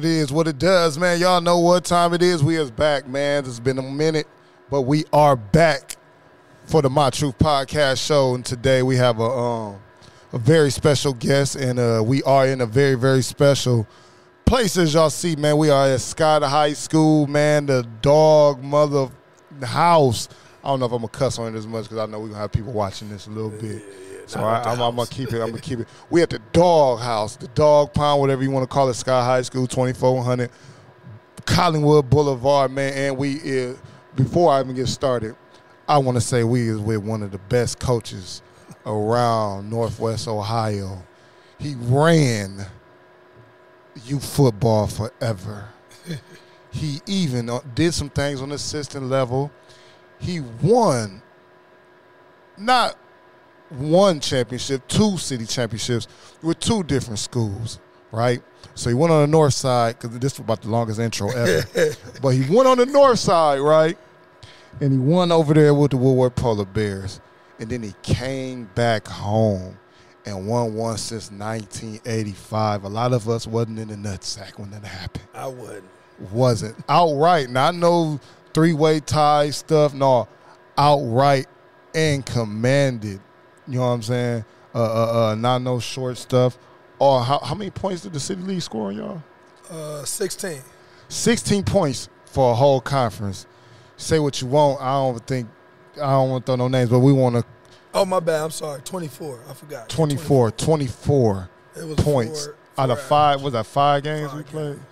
It is, what it does, man. Y'all know what time it is. We is back, man. It's been a minute, but we are back for the My Truth Podcast show. And today we have a um, a very special guest, and uh, we are in a very, very special place as y'all see, man. We are at Scott High School, man. The dog mother house. I don't know if I'm gonna cuss on it as much because I know we're gonna have people watching this a little bit. So I, I'm, I'm gonna keep it. I'm gonna keep it. We at the dog house, the dog pound, whatever you want to call it, Scott High School, 2400 Collingwood Boulevard, man. And we is before I even get started, I want to say we is with one of the best coaches around Northwest Ohio. He ran you football forever. he even uh, did some things on the assistant level. He won not one championship, two city championships with two different schools, right? So he went on the north side because this was about the longest intro ever. but he went on the north side, right? And he won over there with the Woodward Polar Bears. And then he came back home and won one since 1985. A lot of us wasn't in the nutsack when that happened. I wouldn't. Wasn't outright. Not no three-way tie stuff. No, outright and commanded you know what I'm saying? Uh, uh, uh, not no short stuff. Or how, how many points did the City League score on y'all? Uh, 16. 16 points for a whole conference. Say what you want. I don't think, I don't want to throw no names, but we want to. Oh, my bad. I'm sorry. 24. I forgot. 24, 24 It was points four- out of five. hours. Was that five games we played? games.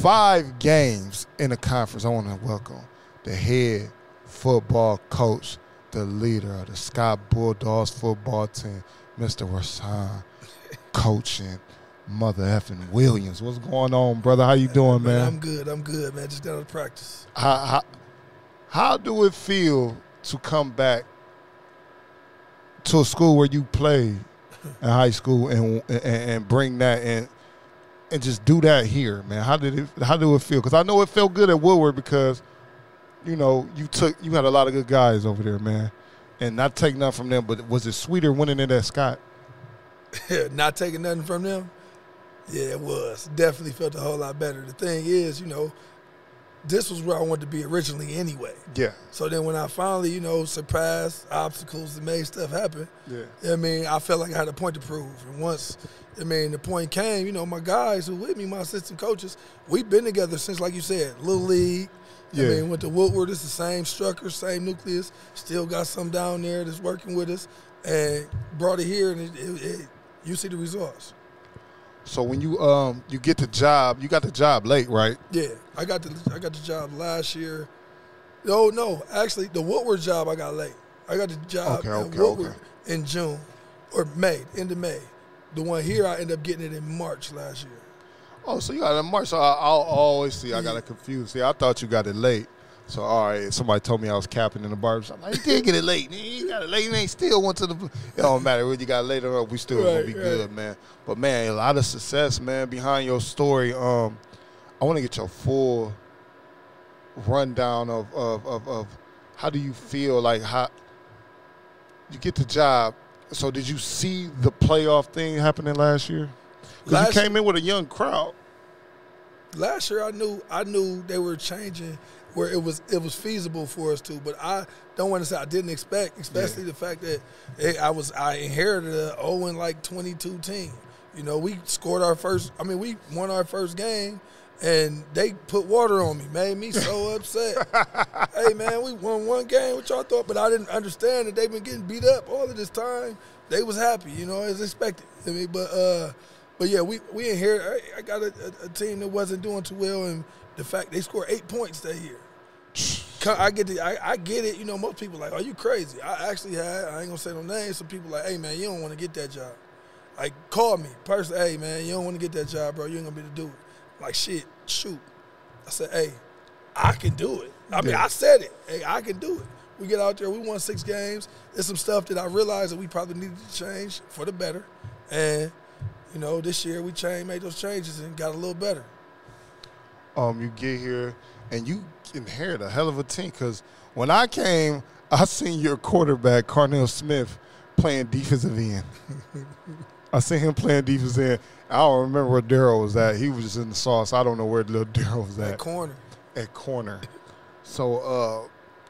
Five games in the conference. I want to welcome the head football coach, the leader of the Scott Bulldogs football team, Mr. Rahsan, coaching Mother effing Williams. What's going on, brother? How you doing, Man, I'm good. I'm good, man. Just got out of practice. How, how, how do it feel to come back to a school where you played in high school and and, and bring that and and just do that here, man? How did it how do it feel? Because I know it felt good at Woodward because you know you took you had a lot of good guys over there, man. And not take nothing from them, but was it sweeter winning it at Scott? Not taking nothing from them. Yeah, it was. Definitely felt a whole lot better. The thing is, you know, this was where I wanted to be originally anyway. Yeah, So then when I finally, you know, surpassed obstacles and made stuff happen, yeah, I mean, I felt like I had a point to prove. And once, I mean, the point came, you know, my guys who with me, my assistant coaches, we've been together since, like you said, Little League. Yeah. I mean, went to Woodward, it's the same structure, same nucleus. Still got some down there that's working with us, and brought it here, and it, it, it, you see the results. So when you um you get the job, you got the job late, right? Yeah, I got the I got the job last year. No, no, actually, the Woodward job I got late. I got the job Okay, at okay, Woodward okay. in June or May, end of May. The one here, I ended up getting it in March last year. Oh, so you got it in March. So I, I'll always see. I got it confused. See, I thought you got it late. So all right, somebody told me I was capping in the barbershop. I'm like, did get it late. You got it late. He ain't still went to the. It don't matter what you got later on. We still gonna be right. good, man. But man, a lot of success, man, behind your story. Um, I want to get your full rundown of, of of of how do you feel like how you get the job. So did you see the playoff thing happening last year? Because you came in with a young crowd. Last year, I knew I knew they were changing where it was it was feasible for us to, but I don't want to say I didn't expect, especially the fact that it, I was I inherited a 0 and like 22 team. You know, we scored our first. I mean, we won our first game, and they put water on me, made me so upset. hey man, we won one game. What y'all thought? But I didn't understand that they've been getting beat up all of this time. They was happy, you know, as expected. I mean, but uh, but yeah, we we inherited. I, I got a, a, team that wasn't doing too well, and the fact they scored eight points that year. I get it. I, I get it. You know, most people like, "Are you crazy?" I actually had. I ain't gonna say no names. Some people like, "Hey man, you don't want to get that job." Like, call me personally. Hey man, you don't want to get that job, bro. You ain't gonna be able to do it. Like, shit, shoot. I said, hey, I can do it. I mean, I said it. Hey, I can do it. We get out there. We won six games. There's some stuff that I realized that we probably needed to change for the better, and you know, this year we changed, made those changes, and got a little better. um, you get here and you inherit a hell of a team. Because when I came, I seen your quarterback, Carnell Smith, playing defensive end. I seen him playing defensive end. I don't remember where Daryl was at. He was just in the sauce. I don't know where little Daryl was at. at. corner. At corner. So, uh,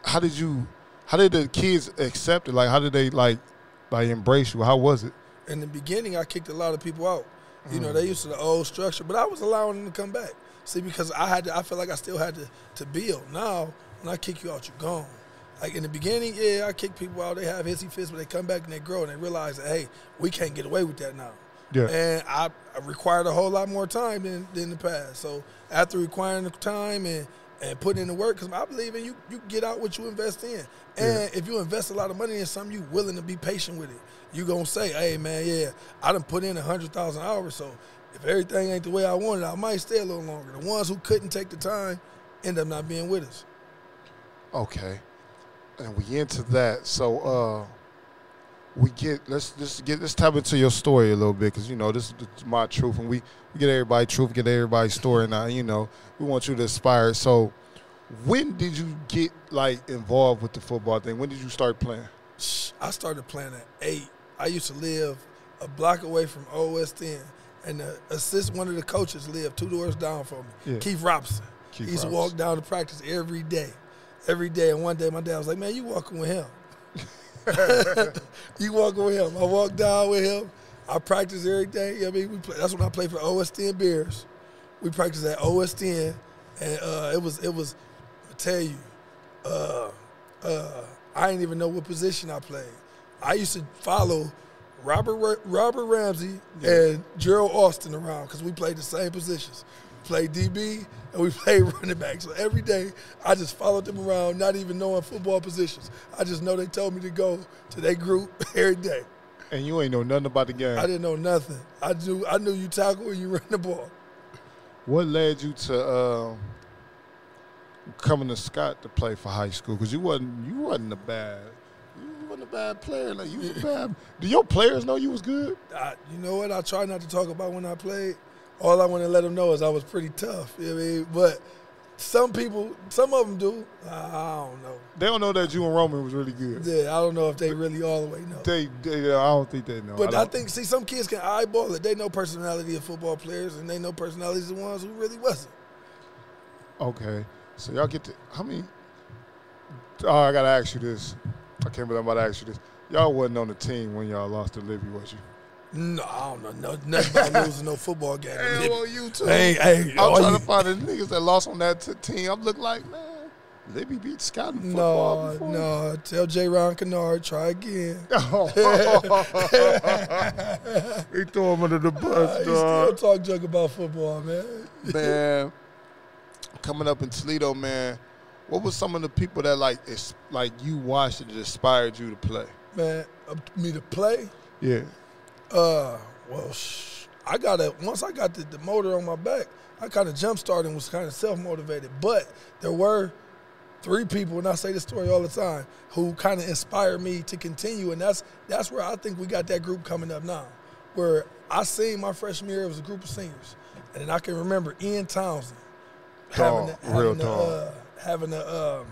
how did you? How did the kids accept it? Like, how did they like, like embrace you? How was it? In the beginning, I kicked a lot of people out. You know, Mm. they used to the old structure, but I was allowing them to come back. See, because I had to, I felt like I still had to, to build. Now, when I kick you out, you're gone. Like in the beginning, yeah, I kick people out. They have hissy fits, but they come back and they grow and they realize that, hey, we can't get away with that now. Yeah. And I, I required a whole lot more time than, than the past. So after requiring the time and, and putting in the work, because I believe in you, you get out what you invest in. And if you invest a lot of money in something, you willing to be patient with it. You gonna say, hey man, yeah, I done put in a hundred thousand hours, so if everything ain't the way I wanted, I might stay a little longer. The ones who couldn't take the time end up not being with us. Okay. And we into that. So uh we get let's just get let's tap into your story a little bit because you know this is my truth and we, we get everybody truth, get everybody's story now, you know. We want you to aspire. So when did you get like involved with the football thing? When did you start playing? I started playing at eight. I used to live a block away from OS 10, and the assist one of the coaches lived two doors down from me. Yeah. Keith robson Keith he used to walk down to practice every day, every day. And one day, my dad was like, "Man, you walking with him? you walk with him?" I walk down with him. I practice every day. I mean, we play, that's when I played for OS 10 Bears. We practiced at OS 10, and uh, it was it was. I tell you, uh, uh, I didn't even know what position I played. I used to follow Robert Robert Ramsey and Gerald Austin around because we played the same positions. Played DB and we played running back. So every day I just followed them around, not even knowing football positions. I just know they told me to go to their group every day. And you ain't know nothing about the game. I didn't know nothing. I knew I knew you tackle and you run the ball. What led you to um, coming to Scott to play for high school? Because you wasn't you wasn't a bad you wasn't a bad player. Like you was a bad. Do your players know you was good? I, you know what? I try not to talk about when I played. All I want to let them know is I was pretty tough. You know I mean? But some people, some of them do. I, I don't know. They don't know that you and Roman was really good. Yeah, I don't know if they really all the way know. They, they I don't think they know. But I, don't- think, see, some kids can eyeball it. They know personality of football players, and they know personalities of the ones who really wasn't. Okay, so y'all get to how many? Oh, I gotta ask you this. I can't believe I'm about to ask you this. Y'all wasn't on the team when y'all lost to Libbey, was you? No, I don't know no, nothing about losing no football game. Hey, well, you too. Hey, hey, I'm trying you- to find the niggas that lost on that t- team. I'm looking like, man, Libbey beat Scott in football no, before. no. Tell J. Ron Kennard, try again. he threw him under the Uh, bus, he still talk junk about football, man. man, coming up in Toledo, man, what was some of the people that like it's like you watched that inspired you to play? Man, up me to play. Yeah. Uh, well, sh- I got a once I got the, the motor on my back, I kind of jump started and was kind of self motivated. But there were three people, and I say this story all the time, who kind of inspired me to continue, and that's that's where I think we got that group coming up now. Where I seen my freshman year, it was a group of seniors, and then I can remember Ian Townsend having the, having real the, uh, having a um,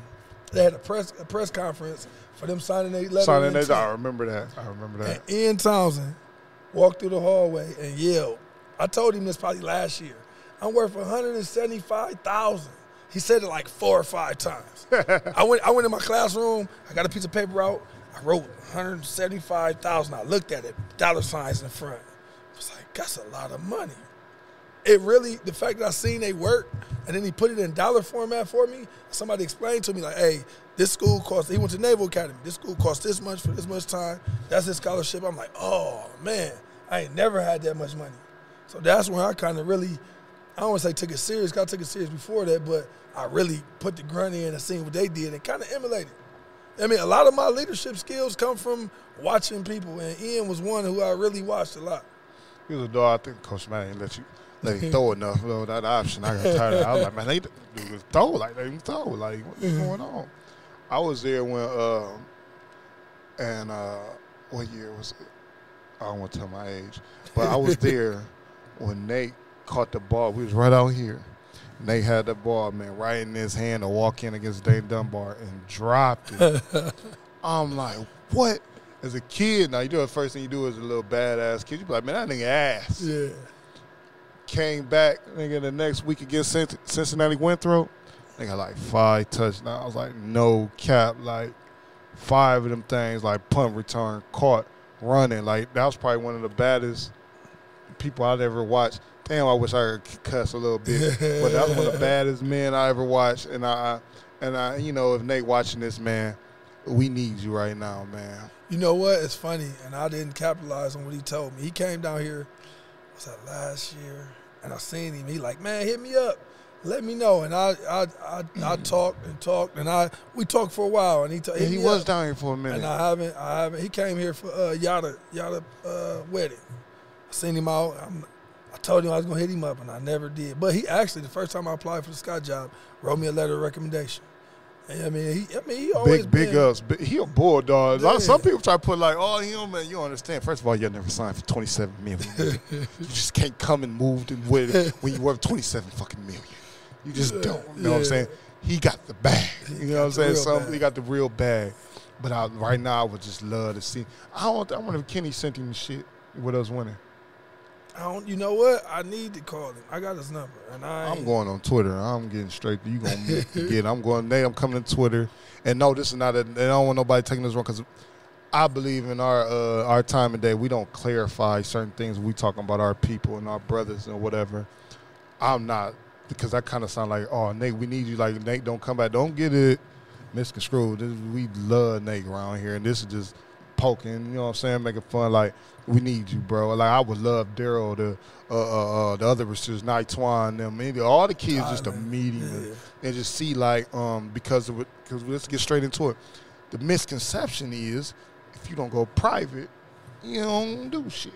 they had a press a press conference for them signing their letter. Signing intent. I remember that. I remember that. And Ian Townsend walked through the hallway and yelled. I told him this probably last year. I'm worth 175,000. He said it like four or five times. I went I went in my classroom, I got a piece of paper out, I wrote 175,000. I looked at it, dollar signs in the front. I was like, that's a lot of money. It really, the fact that I seen they work and then he put it in dollar format for me, somebody explained to me like, hey, this school cost. he went to Naval Academy, this school cost this much for this much time, that's his scholarship. I'm like, oh man, I ain't never had that much money. So that's when I kind of really, I don't want to say took it serious, 'cause I took it serious before that, but I really put the grunt in and seen what they did and kind of emulated. I mean, a lot of my leadership skills come from watching people, and Ian was one who I really watched a lot. He was a dog. I think Coach Matt ain't let you let him throw enough. Though that option, I got tired. of it. I was like, man, they dude throw like they didn't throw. Like what's going on? I was there when um and uh what year was it? I don't want to tell my age, but I was there when Nate caught the ball. We was right out here. Nate had the ball, man, right in his hand to walk in against Dayton Dunbar and dropped it. I'm like, what? as a kid, now you know the first thing you do as a little badass kid, you be like, man, that nigga ass. Yeah. Came back, nigga, the next week against Cin- Cincinnati Withrow, nigga like five touchdowns. I was like, no cap, like five of them things, like punt return, caught, running. Like that was probably one of the baddest people I'd ever watched. Damn, I wish I could cuss a little bit, but that was one of the baddest men I ever watched. And I, and I, you know, if Nate watching this, man, we need you right now, man. You know what? It's funny, and I didn't capitalize on what he told me. He came down here, was that last year? And I seen him. He like, man, hit me up, let me know. And I, I, I, I talked and talked, and I we talked for a while. And he, t- And he was up. down here for a minute. And I haven't, I haven't. He came here for uh, Yada, Yada uh, wedding. I seen him out. I'm, I told him I was gonna hit him up, and I never did. But he actually, the first time I applied for the Scott job, wrote me a letter of recommendation. And, I mean, he, I mean, he always Big, big been, ups. Big- He a bulldog. A lot of- Yeah. Some people try to put like, oh, him, man. You don't understand. First of all, you never signed for twenty seven million. you just can't come and move with when you worth twenty seven fucking million. You just Yeah, don't. You know what I'm saying? He got the bag. You know what I'm saying? Some bag. he got the real bag. But I, right now, I would just love to see. I don't. I wonder if Kenny sent him the shit with us winning. I don't. You know what? I need to call him. I got his number, and I. I'm going on Twitter. I'm getting straight. You gonna get? I'm going. Nate, I'm coming to Twitter. And no, this is not. A, I don't want nobody taking this wrong because I believe in our uh, our time and day. We don't clarify certain things. We talking about our people and our brothers and whatever. I'm not because that kind of sound like oh Nate, we need you. Like Nate, don't come back. Don't get it misconstrued. This, we love Nate around here, and this is just poking. You know what I'm saying? Making fun. Like we need you, bro. Like I would love Daryl, the uh, uh, uh, the other receivers, Night Twan, them, maybe all the kids just to Island. meet him and- Yeah. and just see like um because of it. Because let's get straight into it. The misconception is if you don't go private, you don't do shit.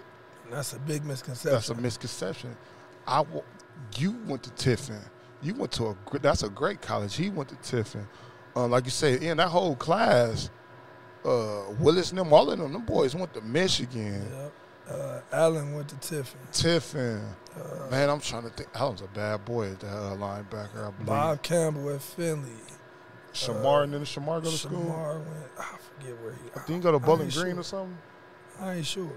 That's a big misconception. That's a misconception. I you went to Tiffin. You went to a that's a great college. He went to Tiffin. Uh, like you said, in that whole class, uh, Willis and them, all of them, them boys went to Michigan. Yep. Uh, Allen went to Tiffin. Tiffin. Uh, Man, I'm trying to think. Allen's a bad boy at the uh, linebacker, I believe. Bob Campbell at Findlay. Shamar uh, and then Shamar go to school. Shamar went. I forget where he. I think he go to Bowling Green sure. or something. I ain't sure.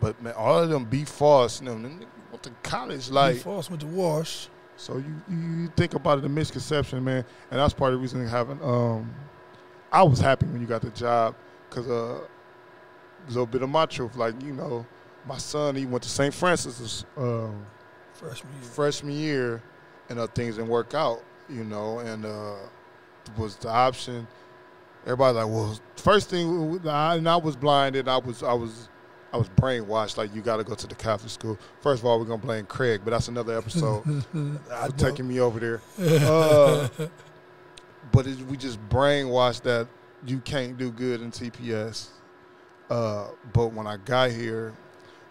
But man, all of them B Foss and them, them went to college. Like Like, Foss went to Wash. so you, you you think about it, the misconception, man, and that's part of the reason having. Um, I was happy when you got the job because uh, a little bit of my truth, like you know, my son he went to St. Francis um, Freshman year. freshman year, and uh, things didn't work out, you know, and uh, was the option. Everybody like, well, first thing, and I was blinded. I was, I was, I was brainwashed. Like, you got to go to the Catholic school. First of all, we're gonna blame Craig, but that's another episode for taking me over there. Uh, but it, we just brainwashed that you can't do good in TPS. Uh, but when I got here,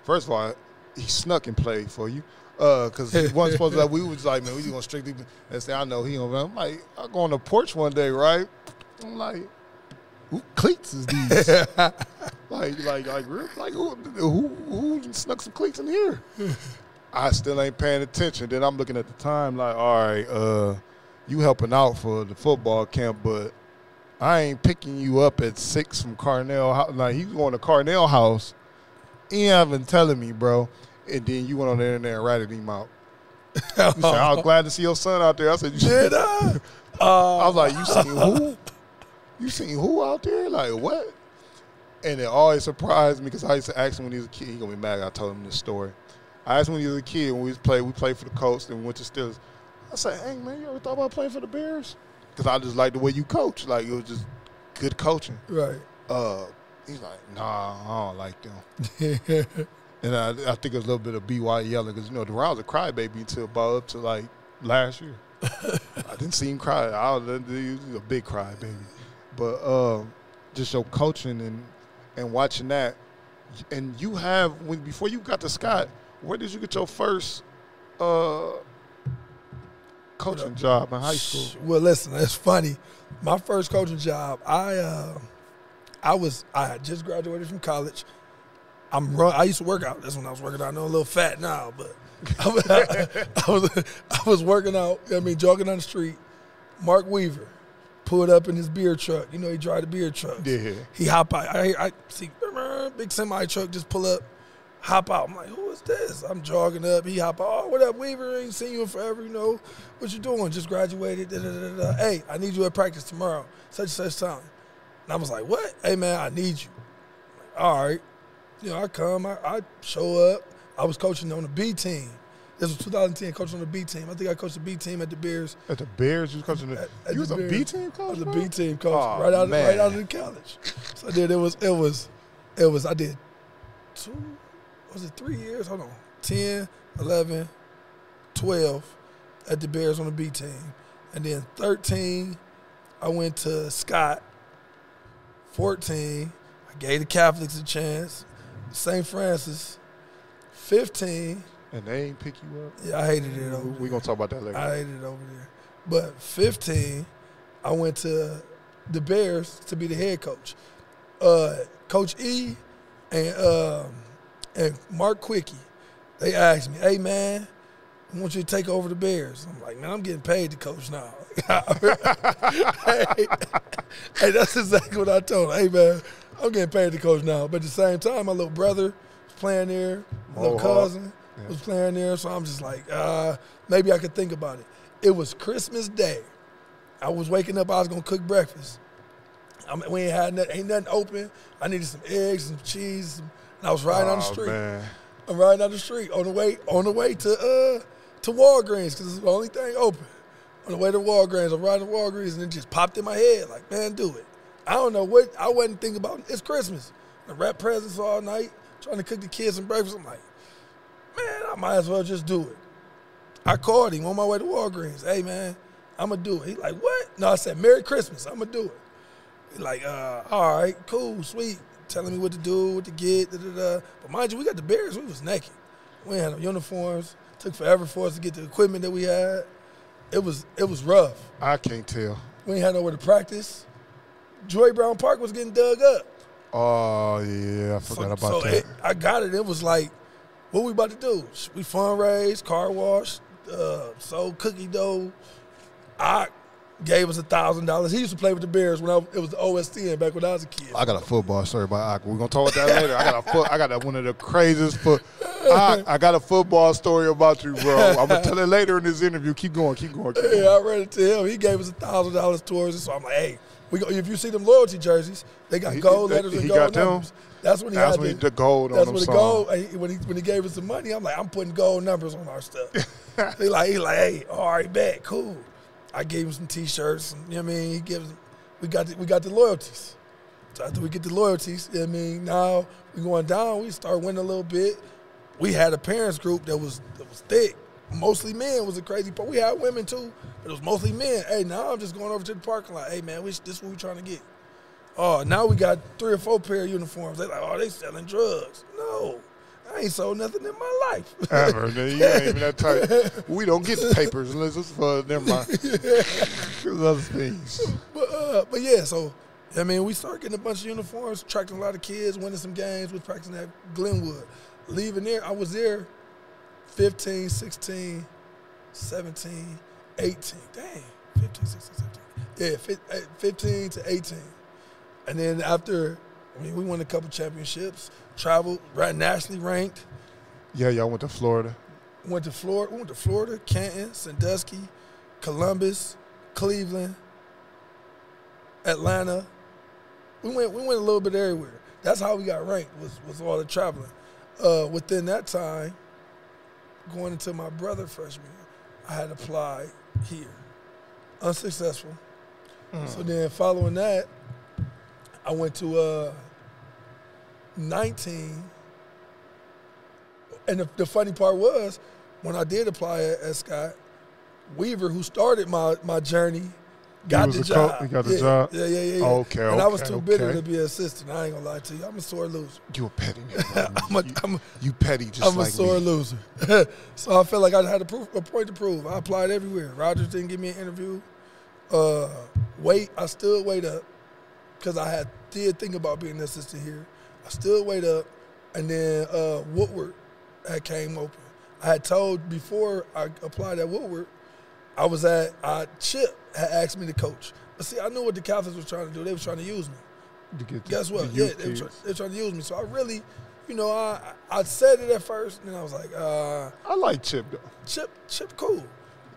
first of all, he snuck and played for you. Because he wasn't supposed to, like, we was like, man, we just going to strictly, and say, I know he don't, I'm like, I go on the porch one day, right? I'm like, who cleats is these? like, like, like, real- like, who, who, who snuck some cleats in here? I still ain't paying attention. Then I'm looking at the time, like, all right, uh, you helping out for the football camp, but I ain't picking you up at six from Carnell. Like he's going to Carnell House. He ain't even telling me, bro. And then you went on the internet and ratted him out. You said, I was glad to see your son out there. I said, Did I? Uh, I was like, you seen who? You seen who out there? Like what? And it always surprised me because I used to ask him when he was a kid. He gonna be mad. I told him this story. I asked him when he was a kid when we was play. We played for the Colts and we went to Steelers. I said, "Hey man, you ever thought about playing for the Bears?" Because I just like the way you coach. Like it was just good coaching. right. Uh, he's like, "Nah, I don't like them." And I, I think it was a little bit of BY yelling because you know the Browns a crybaby until about up to like last year. I didn't see him cry. I was, he was a big crybaby, but um, just your coaching and and watching that, and you have when before you got to Scott, where did you get your first uh, coaching job in high school? Well, listen, it's funny. My first coaching job, I uh, I was I had just graduated from college. I'm run. I used to work out. That's when I was working out. I know I'm a little fat now, but I was, I was I was working out. I mean, jogging on the street. Mark Weaver, pulled up in his beer truck. You know, he drive the beer truck. Yeah. He hop out. I, I see big semi truck just pull up, hop out. I'm like, who is this? I'm jogging up. He hop out. Oh, what up, Weaver? Ain't seen you in forever. You know, what you doing? Just graduated. Da, da, da. Hey, I need you at practice tomorrow, such and such time. And I was like, what? Hey, man, I need you. Like, All right. You know, I come, I, I show up. I was coaching on the B team. This was 2010, coaching on the B team. I think I coached the B team at the Bears. At the Bears, you was coaching the. At- at you was the a Bears. B team I was a? B team coach Aw, right out man. right out of the college. So I did. It was it was it was I did two was it three years? Hold on. 10, 11, 12 at the Bears on the B team. And then 13, I went to Scott. 14, I gave the Catholics a chance. St. Francis. 15, And they ain't pick you up. yeah, I hated it over We, there. we gonna talk about that later. I hated it over there. But 15, I went to the Bears to be the head coach. Uh, coach E and um, and Mark Quickie, they asked me, "Hey man, I want you to take over the Bears." I'm like, "Man, I'm getting paid to coach now." hey, hey, that's exactly what I told him. Hey man, I'm getting paid to coach now. But at the same time, my little brother was playing there, my little cousin was playing there, so I'm just like, uh, maybe I could think about it. It was Christmas Day. I was waking up. I was gonna cook breakfast. I mean, we ain't had nothing, ain't nothing open. I needed some eggs, some cheese, some, and I was riding on the street. Man. I'm riding down the street on the way on the way to uh to Walgreens because it's the only thing open. On the way to Walgreens, I'm riding to Walgreens and it just popped in my head like, man, do it. I don't know what I wasn't thinking about. It's Christmas. I wrap presents all night, trying to cook the kids some breakfast. I'm like, man, I might as well just do it. I called him on my way to Walgreens. Hey man, I'm gonna do it. He like, what? No, I said, Merry Christmas. I'm gonna do it. He like, uh, all right, cool, sweet. Telling me what to do, what to get, da, da, da. But mind you, we got the Bears. We was naked. We had no uniforms. Took forever for us to get the equipment that we had. It was it was rough. I can't tell. We ain't had nowhere to practice. Joy Brown Park was getting dug up. Oh yeah, I So, forgot about so that. it, I got it. It was like, what we about to do? We fundraise, car wash, uh, sold cookie dough. I gave us a thousand dollars. He used to play with the Bears when I, it was the OSTN back when I was a kid. I got a football story about Ak. We're gonna talk about that later. I got a foot. I got a, one of the craziest foot. I, I got a football story about you, bro. I'm gonna tell it later in this interview. Keep going. Keep going. Keep going. Yeah, I read it to him. He gave us a thousand dollars towards it. So I'm like, hey, we go, if you see them loyalty jerseys, they got He- gold he- letters and he gold got them? numbers. That's when he That's had when the, gold on That's them when the gold when he when he gave us the money. I'm like, I'm putting gold numbers on our stuff. he like he like, hey, all right, bet, cool. I gave him some T-shirts. And, you know what I mean? He gives we got the, we got the loyalties. So after we get the loyalties, you know I mean? Now we going down. We start winning a little bit. We had a parents group that was that was thick. Mostly men was a crazy part. We had women too, but it was mostly men. Hey, now I'm just going over to the parking lot. Hey man, we, this is what we trying to get. Oh, now we got three or four pair of uniforms. They like, oh, they selling drugs. No, I ain't sold nothing in my life. Ever. You ain't even that type. We don't get the papers unless it's for never mind. Other things. but, uh, but yeah, so I mean, we start getting a bunch of uniforms, attracting a lot of kids, winning some games. We was practicing at Glenwood. Leaving there, I was there 15, 16, 17, 18. Dang, 15, 16, 17. Yeah, eh, 15 to 18. And then after, I mean, we won a couple championships, traveled, right, nationally ranked. Yeah, y'all went to Florida. Went to Florida. We went to Florida, Canton, Sandusky, Columbus, Cleveland, Atlanta. We went. We went a little bit everywhere. That's how we got ranked. Was was all the traveling. Uh, within that time, going into my brother freshman, year, I had applied here, unsuccessful. So then, following that, I went to uh, 19 and the, the funny part was when I did apply at, at Scott, Weaver, who started my, my journey, got the co- job. he got the yeah, job? Yeah, yeah, yeah. yeah. Okay, And I was okay, too bitter okay. to be an assistant. I ain't gonna lie to you. I'm a sore loser. You a petty nigga. I'm a, you, I'm a, you petty just I'm a sore me. loser. so I felt like I had a, proof, a point to prove. I applied everywhere. Rogers didn't give me an interview. Uh, wait, I still wait up because I had did think about being an assistant here. I stood wait up, and then uh, Woodward had came open. I had told before I applied at Woodward, I was at uh, Chip had asked me to coach, but see, I knew what the Catholics were trying to do. They were trying to use me. To get the- Guess the what? Yeah, they were, try, they were trying to use me. So I really, you know, I I said it at first, and then I was like, uh, I like Chip though. Chip, Chip, cool.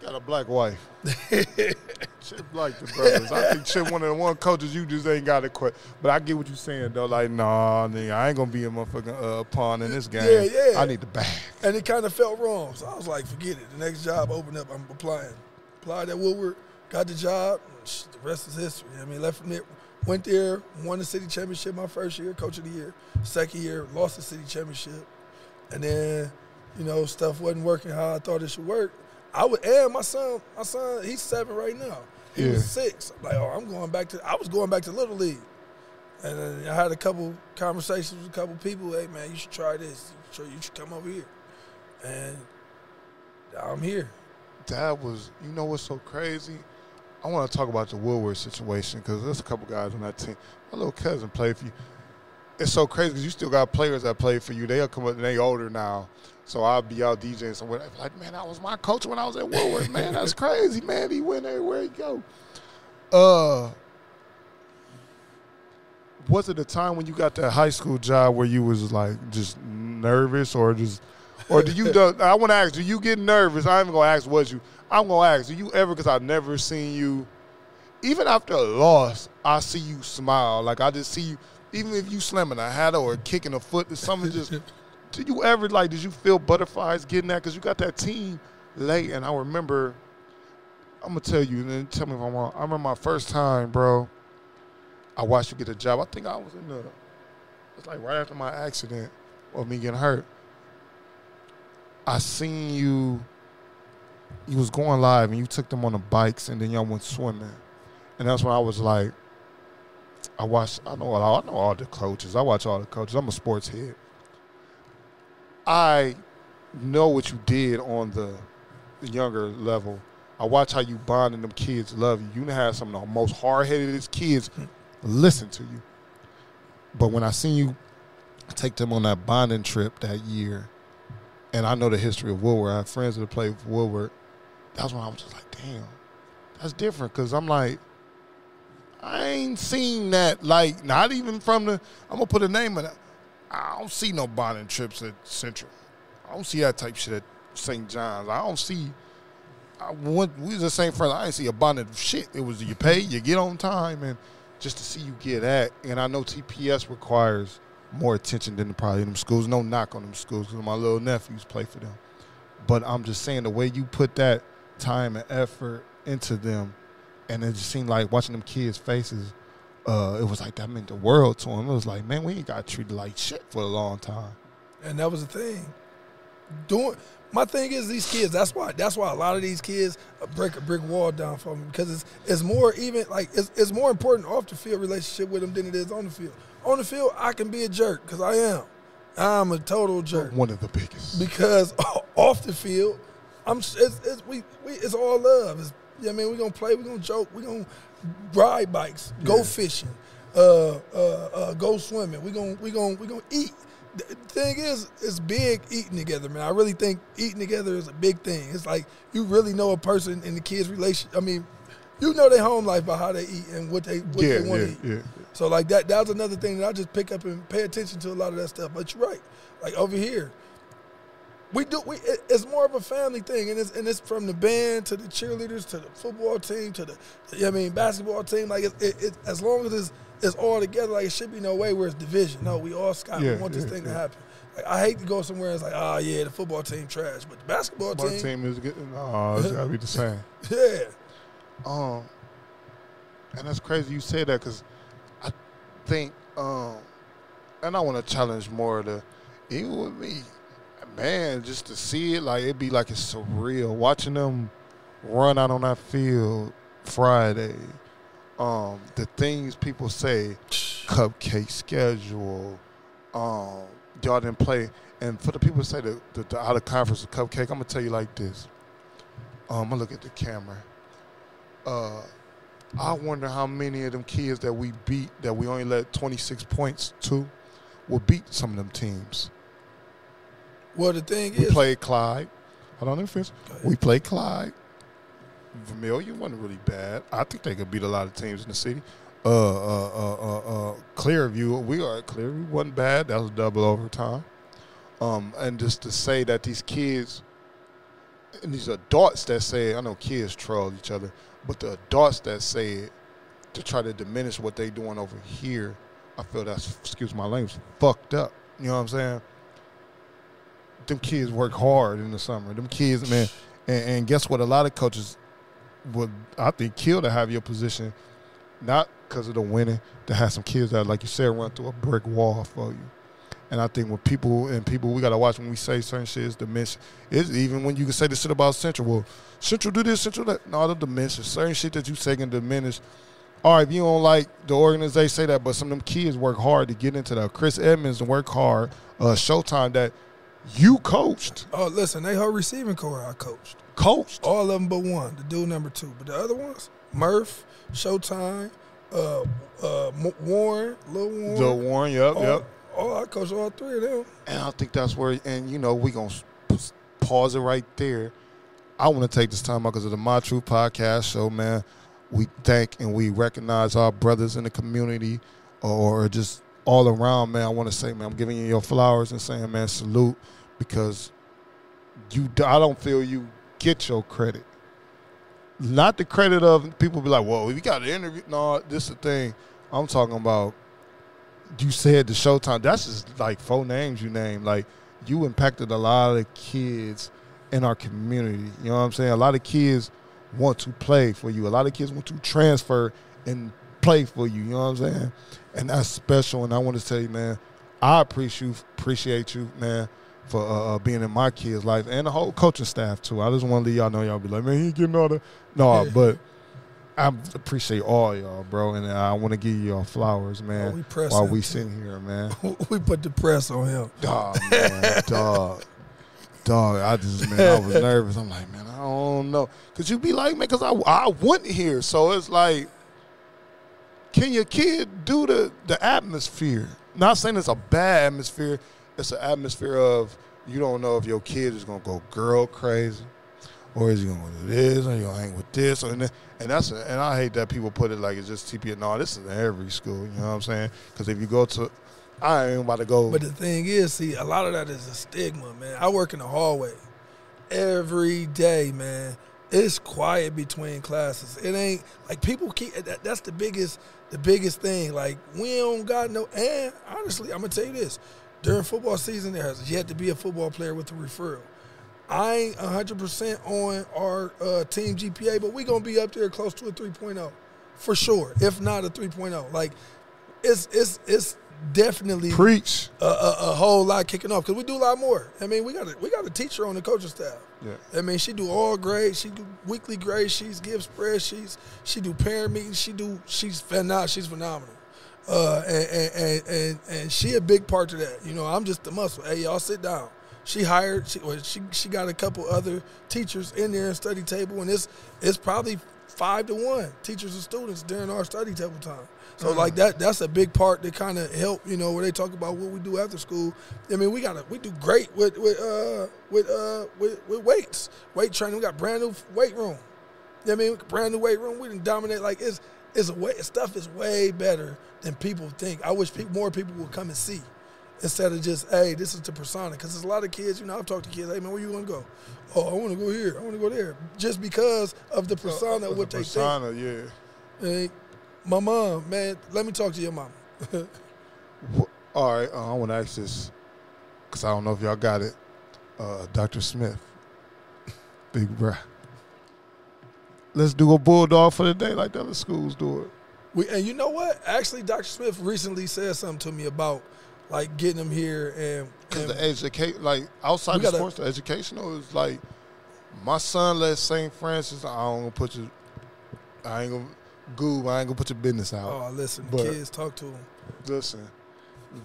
Got a black wife. Chip like the brothers. I think Chip one of the one coaches you just ain't got to quit. But I get what you're saying though. Like, nah, nigga, I ain't gonna be a motherfucking uh, pawn in this game. Yeah, yeah. I need the bag. And it kind of felt wrong. So I was like, forget it. The next job opened up, I'm applying. Applied at Woodward, got the job. The rest is history. I mean, left from there, went there, won the city championship my first year, coach of the year. Second year, lost the city championship. And then, you know, stuff wasn't working how I thought it should work. I would, and my son, my son, he's seven right now. He Yeah. was six. I'm like, oh, I'm going back to, I was going back to Little League. And then I had a couple conversations with a couple people. Hey, man, you should try this. You should, you should come over here. And I'm here. That was, you know what's so crazy? I want to talk about the Woodward situation because there's a couple guys on that team. My little cousin played for you. It's so crazy because you still got players that play for you. They'll come up and they older now. So I'll be out DJing somewhere. Like, man, that was my coach when I was at Woodward. Man, that's crazy, man. He went everywhere he go. Uh, was it a time when you got that high school job where you was like just nervous or just or do you do, I want to ask do you get nervous I'm even gonna ask was you I'm gonna ask do you ever because I've never seen you even after a loss I see you smile like I just see you even if you slamming a hat or kicking a foot or something just do you ever like did you feel butterflies getting that because you got that team late and I remember I'm gonna tell you and then tell me if I'm wrong I remember my first time bro I watched you get a job. I think I was in the. It's like right after my accident or me getting hurt. I seen you. You was going live and you took them on the bikes and then y'all went swimming, and that's when I was like. I watched. I know. I know all the coaches. I watch all the coaches. I'm a sports head. I know what you did on the, younger level. I watch how you bond and them kids love you. You had some of the most hard headed kids listen to you. But when I seen you take them on that bonding trip that year, and I know the history of Woodward, I have friends that for Woodward, that's when I was just like, damn, that's different. Cause I'm like, I ain't seen that, like, not even from the, I'm gonna put a name in it. I don't see no bonding trips at Central. I don't see that type shit at St. John's. I don't see. I went, we was the same friends. I didn't see a bonded shit. It was you pay, you get on time, and just to see you get at. And I know TPS requires more attention than the probably them schools. No knock on them schools because my little nephews play for them. But I'm just saying the way you put that time and effort into them, and it just seemed like watching them kids' faces. Uh, it was like that meant the world to him. It was like, man, we ain't got treated like shit for a long time. and that was the thing. Doing my thing is these kids. That's why. That's why a lot of these kids uh, break a brick wall down for me because it's it's more even like it's, it's more important off the field relationship with them than it is on the field. On the field, I can be a jerk because I am. I'm a total jerk One of the biggest. because off the field, I'm it's, it's we, we it's all love. It's, yeah, I mean, we're gonna play, we're gonna joke, we're gonna ride bikes, go Yeah. fishing, uh, uh, uh, go swimming. We're gonna we gonna we gonna eat. The thing is, it's big eating together, man. I really think eating together is a big thing. It's like you really know a person in the kids' relation. I mean, you know their home life by how they eat and what they what yeah, they want yeah, to eat. yeah. So like that that was another thing that I just pick up and pay attention to a lot of that stuff. But you're right. Like over here, we do we it, it's more of a family thing and it's and it's from the band to the cheerleaders to the football team to the you know what I mean basketball team. Like it, it, it as long as it's it's all together, like it should be no way where it's division. No, we all Scott. Yeah, we want this yeah, thing to happen. Like, I hate to go somewhere and it's like, oh yeah, the football team trash, but the basketball My team, team is getting. Oh, it's gotta be the same. yeah. Um, and that's crazy you say that because I think, um, and I want to challenge more of the, even with me, man, just to see it like it'd be like it's surreal watching them run out on that field Friday. Um, the things people say, cupcake schedule, um, y'all didn't play, and for the people who say the, the, the out of conference of cupcake, I'm gonna tell you like this. Um, I'm gonna look at the camera uh, I wonder how many of them kids that we beat that we only let 26 points to will beat some of them teams. Well, the thing We is, we played Clyde. Hold on, let me finish. We played Clyde. Vermilion wasn't really bad. I think they could beat a lot of teams in the city. Uh, uh, uh, uh, uh, Clearview, we are at Clearview, wasn't bad. That was double overtime. Um, and just to say that these kids and these adults that say, I know kids troll each other, but the adults that say it to try to diminish what they're doing over here, I feel that's, excuse my language, fucked up. You know what I'm saying? Them kids work hard in the summer. Them kids, man, and, and guess what? A lot of coaches would, I think, kill to have your position, not because of the winning, to have some kids that, like you said, run through a brick wall for you. And I think when people and people, we gotta watch when we say certain shit is dimension. It's even when you can say the shit about Central. Well, Central do this, Central that. No, the dimension. Certain shit that you say can diminish. All right, if you don't like the organization, say that. But some of them kids work hard to get into that. Chris Edmonds and work hard. Uh, Showtime that you coached. Oh, listen, they whole receiving core I coached. Coached. All of them but one, the dude number two. But the other ones, Murph, Showtime, uh, uh, Warren, Lil Warren. The Warren, yep, all, yep. Oh, I coached all three of them. And I think that's where, and you know, we gonna pause it right there. I want to take this time out because of the My Truth podcast show, man. We thank and we recognize our brothers in the community, or just all around, man. I want to say, man, I'm giving you your flowers and saying, man, salute because you. I don't feel you get your credit. Not the credit of people be like, well, we got an interview. No, this is the thing. I'm talking about you said the Showtime. That's just like four names you named. Like you impacted a lot of kids in our community. You know what I'm saying? A lot of kids want to play for you. A lot of kids want to transfer and play for you. You know what I'm saying? And that's special. And I want to tell you, man, I appreciate you, appreciate you, man, for uh, uh being in my kids' life and the whole coaching staff too. I just want to let y'all know y'all be like, man, he getting all the no, but I appreciate all y'all, bro, and I want to give y'all flowers, man. Oh, we while we sitting here, man. we put the press on him. Dog, man, dog, dog. I just, man, I was nervous. I'm like, man, I don't know, cause you be like, man, cause I, I went here, so it's like, can your kid do the the atmosphere? Not saying it's a bad atmosphere. It's an atmosphere of you don't know if your kid is gonna go girl crazy or is he gonna do this, or he gonna hang with this, or and, and that's a, and I hate that people put it like it's just TP. No, this is every school. You know what I'm saying? Because if you go to, I ain't about to go. But the thing is, see, a lot of that is a stigma, man. I work in the hallway every day, man. It's quiet between classes. It ain't like people keep. That, that's the biggest, the biggest thing. Like we don't got no. And honestly, I'm gonna tell you this: during football season, there has yet to be a football player with a referral. I ain't 100% on our uh, team GPA, but we going to be up there close to a 3.0 for sure, if not a 3.0. Like, it's it's it's definitely preach a, a, a whole lot kicking off because we do a lot more. I mean, we got a, we got a teacher on the coaching staff. Yeah. I mean, she do all grades. She do weekly grades. She's give spreadsheets. She do parent meetings. She do she's phenomenal. She's phenomenal. Uh, and, and, and and she a big part of that. You know, I'm just the muscle. Hey, y'all sit down she hired she well, she she got a couple other teachers in there and study table, and it's it's probably five to one teachers and students during our study table time. So mm-hmm. like that that's a big part that kind of help you know where they talk about what we do after school. I mean we got we do great with with uh with uh with, with weights weight training. We got brand new weight room. I mean brand new weight room. We didn't dominate like it's it's a way stuff is way better than people think. I wish people, more people would come and see instead of just, hey, this is the persona. Because there's a lot of kids, you know, I've talked to kids, hey, man, where you want to go? Oh, I want to go here. I want to go there. Just because of the persona, uh, what the they persona, think. yeah. Hey, my mom, man, let me talk to your mom. All right, uh, I want to ask this because I don't know if y'all got it. Uh, Dr. Smith, big bro. Let's do a bulldog for the day like the other schools do it. We, and you know what? Actually, Dr. Smith recently said something to me about – like getting them here and because the educate like outside of sports, the educational is like my son left St. Francis. I don't gonna put you. I ain't gonna goob. I ain't gonna put your business out. Oh, listen, but kids, talk to them. Listen.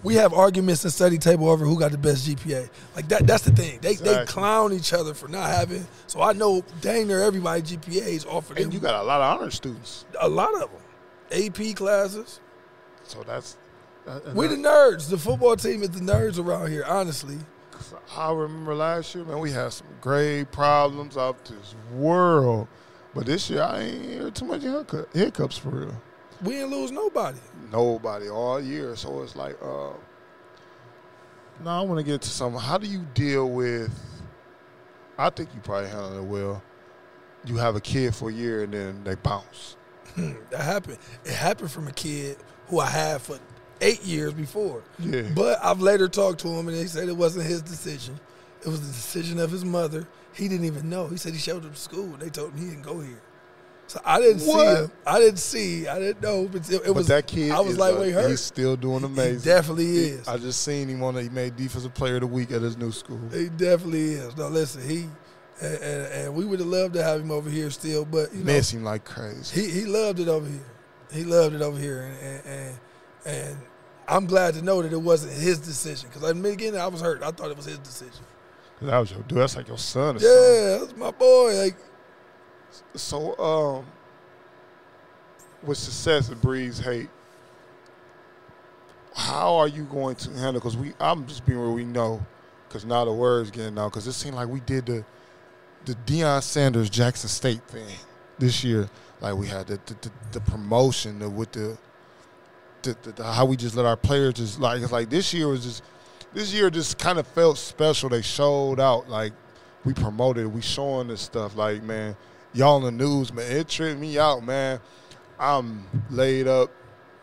We have arguments and study table over who got the best GPA. Like that. That's the thing. They exactly. they clown each other for not having. So I know dang near everybody GPAs offered. And you got a lot of honor students. A lot of them. AP classes. So that's uh, we the nerds. The football team is the nerds around here, honestly. I remember last year, man, we had some grade problems out this world. But this year, I ain't hear too much hiccups for real. We didn't lose nobody. Nobody all year. So it's like, uh, now I want to get to something. How do you deal with? I think you probably handle it well. You have a kid for a year and then they bounce. that happened. It happened from a kid who I had for eight years before. Yeah. But I've later talked to him and they said it wasn't his decision. It was the decision of his mother. He didn't even know. He said he showed up to school and they told him he didn't go here. So I didn't What? see him. I didn't see. I didn't know. But it, it but was that kid, I was like, wait, hurt. he's still doing amazing. He definitely is. I just seen him on. He made defensive player of the week at his new school. He definitely is. No, listen, he and, and, and we would have loved to have him over here still, but you know, him like crazy. he he loved it over here. He loved it over here, and and and, and I'm glad to know that it wasn't his decision because in the beginning I was hurt. I thought it was his decision. that was your dude. That's like your son. Or something. Yeah, that's my boy. Like So, um, with success it breeds hate. How are you going to handle? Because we, I'm just being where we know, because now the word's getting out. Because it seemed like we did the, the Deion Sanders Jackson State thing this year. Like we had the the, the, the promotion the, with the, the, how we just let our players just like it's like this year was just this year just kind of felt special. They showed out like we promoted, we showing this stuff. Like man, y'all in the news, man. It tripped me out, man. I'm laid up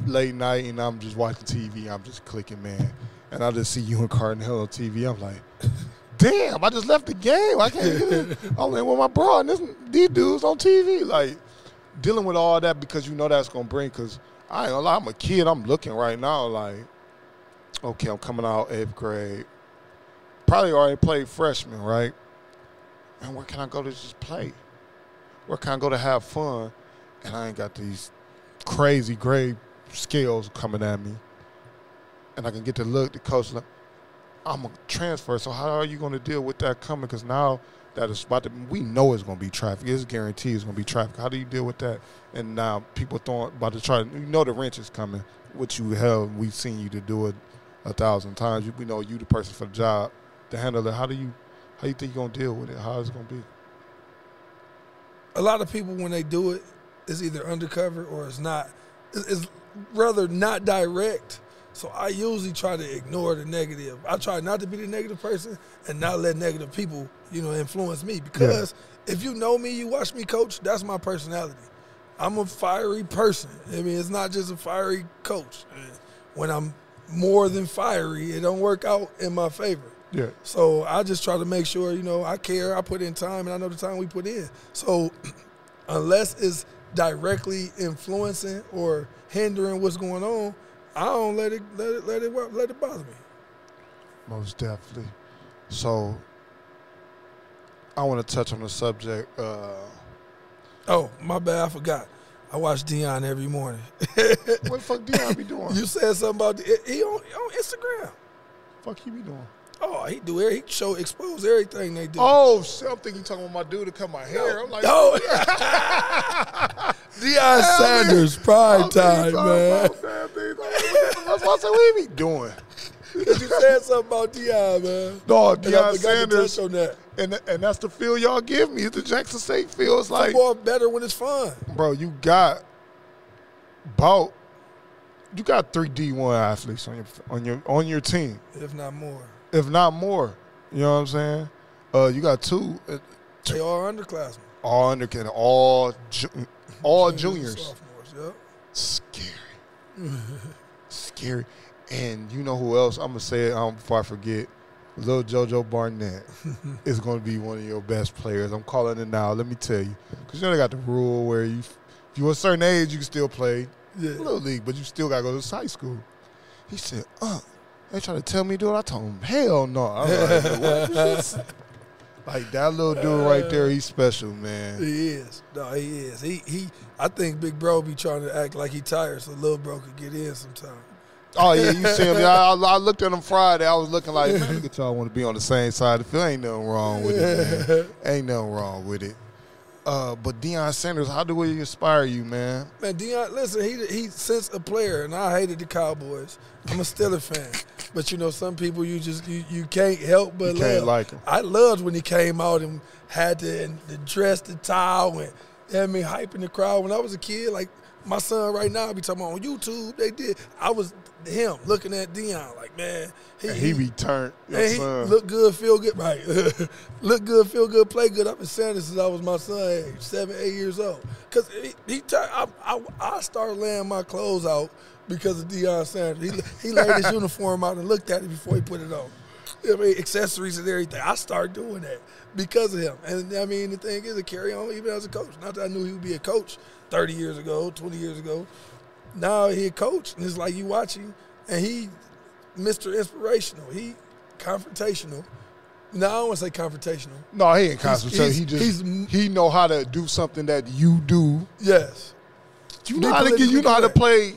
late night and I'm just watching TV. I'm just clicking, man, and I just see you and Cardinal on TV. I'm like, damn, I just left the game. I can't. Get in. I'm in with my bro, and this, these dudes on TV, like dealing with all that because you know that's gonna bring. Because I ain't gonna lie, I'm a kid. I'm looking right now, like, okay, I'm coming out eighth grade. Probably already played freshman, right? And where can I go to just play? Where can I go to have fun? And I ain't got these crazy grade scales coming at me. And I can get to look, the coach, like, I'm a transfer. So how are you going to deal with that coming? Because now that is about to, we know it's going to be traffic. It's guaranteed it's going to be traffic. How do you deal with that? And now people throwing about to try. You know the wrench is coming, which you have. We've seen you to do it a thousand times. We know you the person for the job to handle it. How do you, how you think you're going to deal with it? How is it going to be? A lot of people when they do it, it's either undercover or it's not. It's, rather not direct. So I usually try to ignore the negative. I try not to be the negative person and not let negative people, you know, influence me. Because if you know me, you watch me coach, that's my personality. I'm a fiery person. I mean, it's not just a fiery coach. When I'm more than fiery, it don't work out in my favor. Yeah. So I just try to make sure, you know, I care, I put in time, and I know the time we put in. So unless it's directly influencing or hindering what's going on, I don't let it let it let it let it bother me. Most definitely. So I want to touch on the subject. Uh, Oh, my bad, I forgot. I watch Dion every morning. what the fuck Dion be doing? you said something about the, he on, on Instagram. fuck he be doing? Oh, he do every, he show expose everything they do. Oh, shit, I'm thinking you talking about my dude to cut my hair. I'm like, no. Deion Sanders, prime I'm time, man. That's what I said. What he be doing? Because you said something about Dion, man. No, Deion to Sanders, touch on that. and and that's the feel y'all give me. It's the Jackson State feel. It's like, Football better when it's fun. bro, you got about you got three D1 athletes on your on your on your team. if not more. If not more. You know what I'm saying? Uh, you got two, uh, They are underclassmen. all under all ju- all Juniors Sophomores, Scary, scary. And you know who else? I'm gonna say it um, before I forget. Little JoJo Barnett is going to be one of your best players. I'm calling it now. Let me tell you, because you know they got the rule where you, if you're a certain age, you can still play Yeah. little league, but you still got to go to high school. He said, "Uh, they trying to tell me, dude." I told him, "Hell no." I was like, what? like that little dude right there, he's special, man. He is. No, he is. He he. I think Big Bro be trying to act like he tired so little bro could get in sometime. Oh yeah, you see him. I, I looked at him Friday. I was looking like, man, look at y'all want to be on the same side. If ain't nothing wrong with it, man. Ain't nothing wrong with it. Uh, but Deion Sanders, how do we inspire you, man? Man, Deion, listen, he he since a player, and I hated the Cowboys. I'm a Steeler fan, but you know some people you just you, you can't help but You can't love. like him. I loved when he came out and had the, and the dress, the towel, and they had me hyping the crowd when I was a kid. Like my son right now be talking about on YouTube. They did. I was him looking at Deion like, man, he, he returned. And he look good, feel good, right? look good, feel good, play good. I've been saying this since I was my son age, seven, eight years old. Cause he, he I, I, I started laying my clothes out because of Deion Sanders. He, he laid his uniform out and looked at it before he put it on. I mean, accessories and everything. I started doing that because of him. And I mean, the thing is, to carry on even as a coach. Not that I knew he would be a coach 30 years ago, 20 years ago. Now he a coach, and it's like you watching, and he, Mr. Inspirational. He confrontational. No, I don't want to say confrontational. No, he ain't confrontational. he just he know how to do something that you do. Yes. You know how to get, you know how to play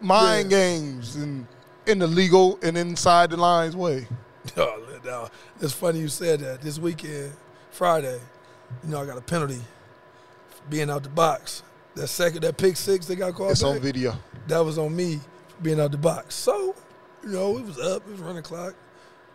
mind yeah. games and in the legal and inside the lines way. Oh, no, it's funny you said that. This weekend, Friday, you know, I got a penalty being out the box. That second, that pick six they got called. It's back, on video. That was on me being out the box. So, you know, it was up. It was running clock.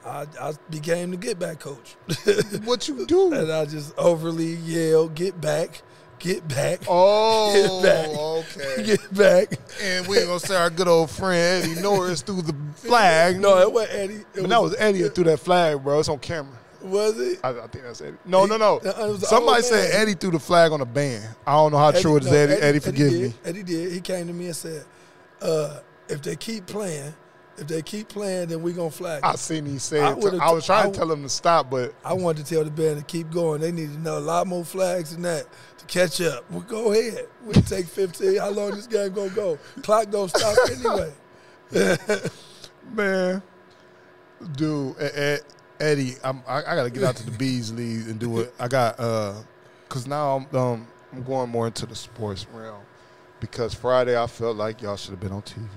I, I became the get back coach. what you do? and I just overly yell, "Get back." Get back. Oh, get back. okay. Get back. And we ain't gonna say our good old friend Eddie Norris threw the flag. No, it wasn't Eddie. It but was, that was Eddie that threw that flag, bro. It's on camera. Was it? I, I think that's Eddie. No, he, no, no. Somebody said Eddie threw the flag on the band. I don't know how Eddie, true it is. no, Eddie, Eddie, Eddie, forgive Eddie me. Eddie did. He came to me and said, uh, "If they keep playing, if they keep playing, then we gonna flag." I seen he said. I, I was trying I, to tell him to stop, but I wanted to tell the band to keep going. They need to know a lot more flags than that to catch up. Well, go ahead. We'll take 15. How long this game gonna go? Clock don't stop anyway. Man, dude, Eddie, I'm, I, I got to get out to the Beasley and do it. I got uh, cause now I'm um, I'm going more into the sports realm because Friday I felt like y'all should have been on TV.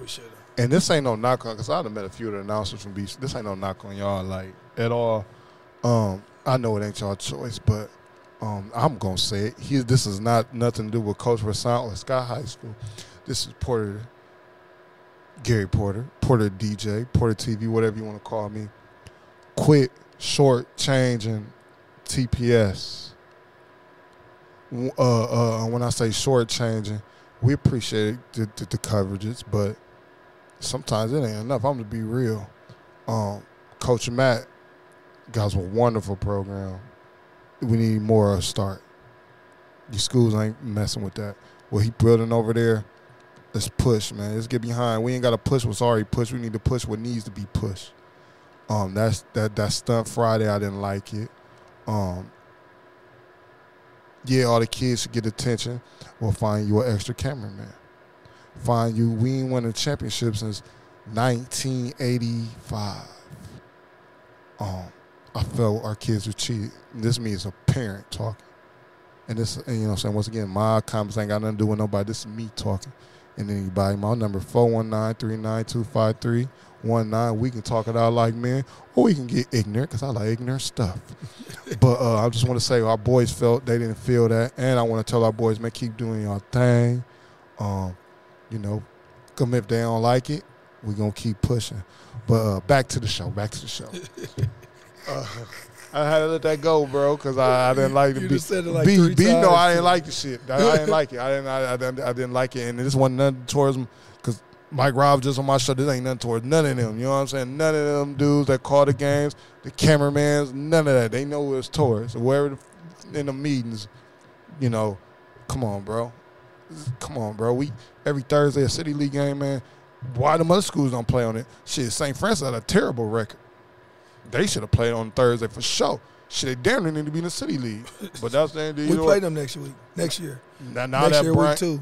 We should have. And this ain't no knock on, cause I've met a few of the announcers from Beach. This ain't no knock on y'all like at all. Um, I know it ain't y'all choice, but um, I'm gonna say it. He, this is not nothing to do with Coach Rahsan or Scott High School. This is Porter, Gary Porter, Porter DJ, Porter TV, whatever you want to call me quit short changing TPS. Uh, uh, when I say short changing, we appreciate the, the, the, coverages, but sometimes it ain't enough. I'm gonna be real. Um, Coach Matt guys a wonderful program. We need more of a start. Your schools ain't messing with that. What he building over there, let's push, man. Let's get behind. We ain't got to push what's already pushed. We need to push what needs to be pushed. Um, that's that that stunt Friday. I didn't like it. Um, yeah, all the kids should get attention. We'll find you an extra cameraman. Find you. We ain't won a championship since 1985. Um, I felt our kids were cheated. This means a parent talking. And this, and you know, what I'm saying once again, my comments ain't got nothing to do with nobody. This is me talking. And anybody, my number 419 one nine. We can talk it out like men, or we can get ignorant because I like ignorant stuff. but uh, I just want to say our boys felt they didn't feel that, and I want to tell our boys, man, keep doing your thing. Um, you know, come if they don't like it, we're gonna keep pushing. But uh, back to the show. Back to the show. uh, I had to let that go, bro, because I, I, didn't like the beat. Said it like B, B, no, I didn't like the shit. I, I, didn't like it. I didn't. I, I, didn't. I didn't like it, and this wasn't nothing towards because Mike Rob just on my show. This ain't nothing towards none of them. You know what I'm saying? None of them dudes that call the games, the cameramans, none of that. They know it's towards. So wherever in the meetings, you know, come on, bro. Come on, bro. We every Thursday a city league game, man. Why the other schools don't play on it? Shit, St. Francis had a terrible record. They should have played on Thursday for sure. Shit, they damn near need to be in the city league. But that's the end. We play them next week, next year. Now, now next that year, Brian, week two.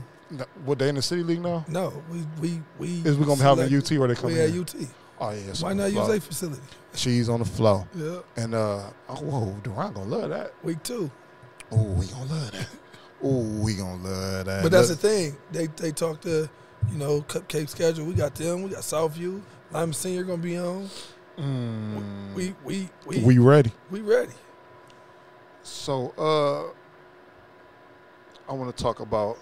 What they in the city league now? No, we we we. Is we gonna have a UT where they come we in? UT. Oh yeah. Why not use a facility? She's on the flow. Yeah. And uh, oh, whoa, Durant gonna love that. Week two. Oh, we gonna love that. oh, we gonna love that. But that's the thing. They they talk to, you know, cupcake schedule. We got them. We got Southview. Lyman Senior gonna be on. Mm. We, we we we ready. We ready. So uh, I want to talk about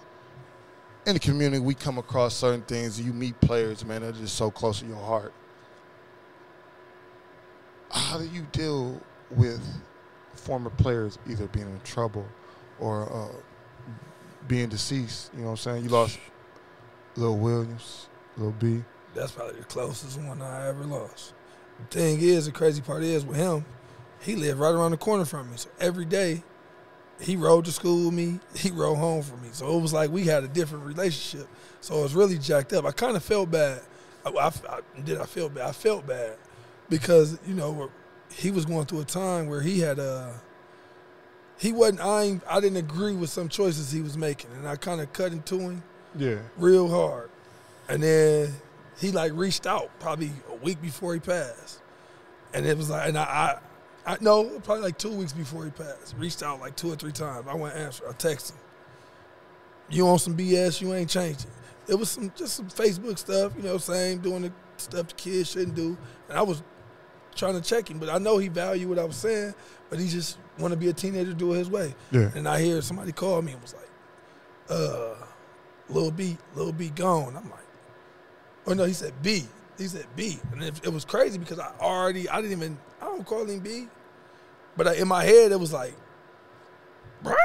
in the community, we come across certain things. You meet players, man, that are just so close to your heart. How do you deal with former players either being in trouble or uh, being deceased. You know what I'm saying? You lost Lil Williams, Lil B. That's probably the closest one I ever lost. The thing is, the crazy part is with him, he lived right around the corner from me. So every day, he rode to school with me. He rode home for me. So it was like we had a different relationship. So it was really jacked up. I kind of felt bad. I, I, I, did I feel bad? I felt bad because you know he was going through a time where he had a. Uh, he wasn't. I I didn't agree with some choices he was making, and I kind of cut into him. Yeah. Real hard, and then he like reached out probably a week before he passed, and it was like, and I, I, I no, probably like two weeks before he passed, reached out like two or three times. I went answer. I texted him. You on some BS? You ain't changing. It was some just some Facebook stuff, you know, saying doing the stuff the kids shouldn't do, and I was trying to check him, but I know he valued what I was saying, but he just want to be a teenager, do it his way. Yeah. And I hear somebody call me and was like, "Uh, Lil B, Lil B gone." I'm like, "Oh no," he said B. He said B, and it, it was crazy because I already I didn't even don't call him B, but uh, in my head it was like Brian,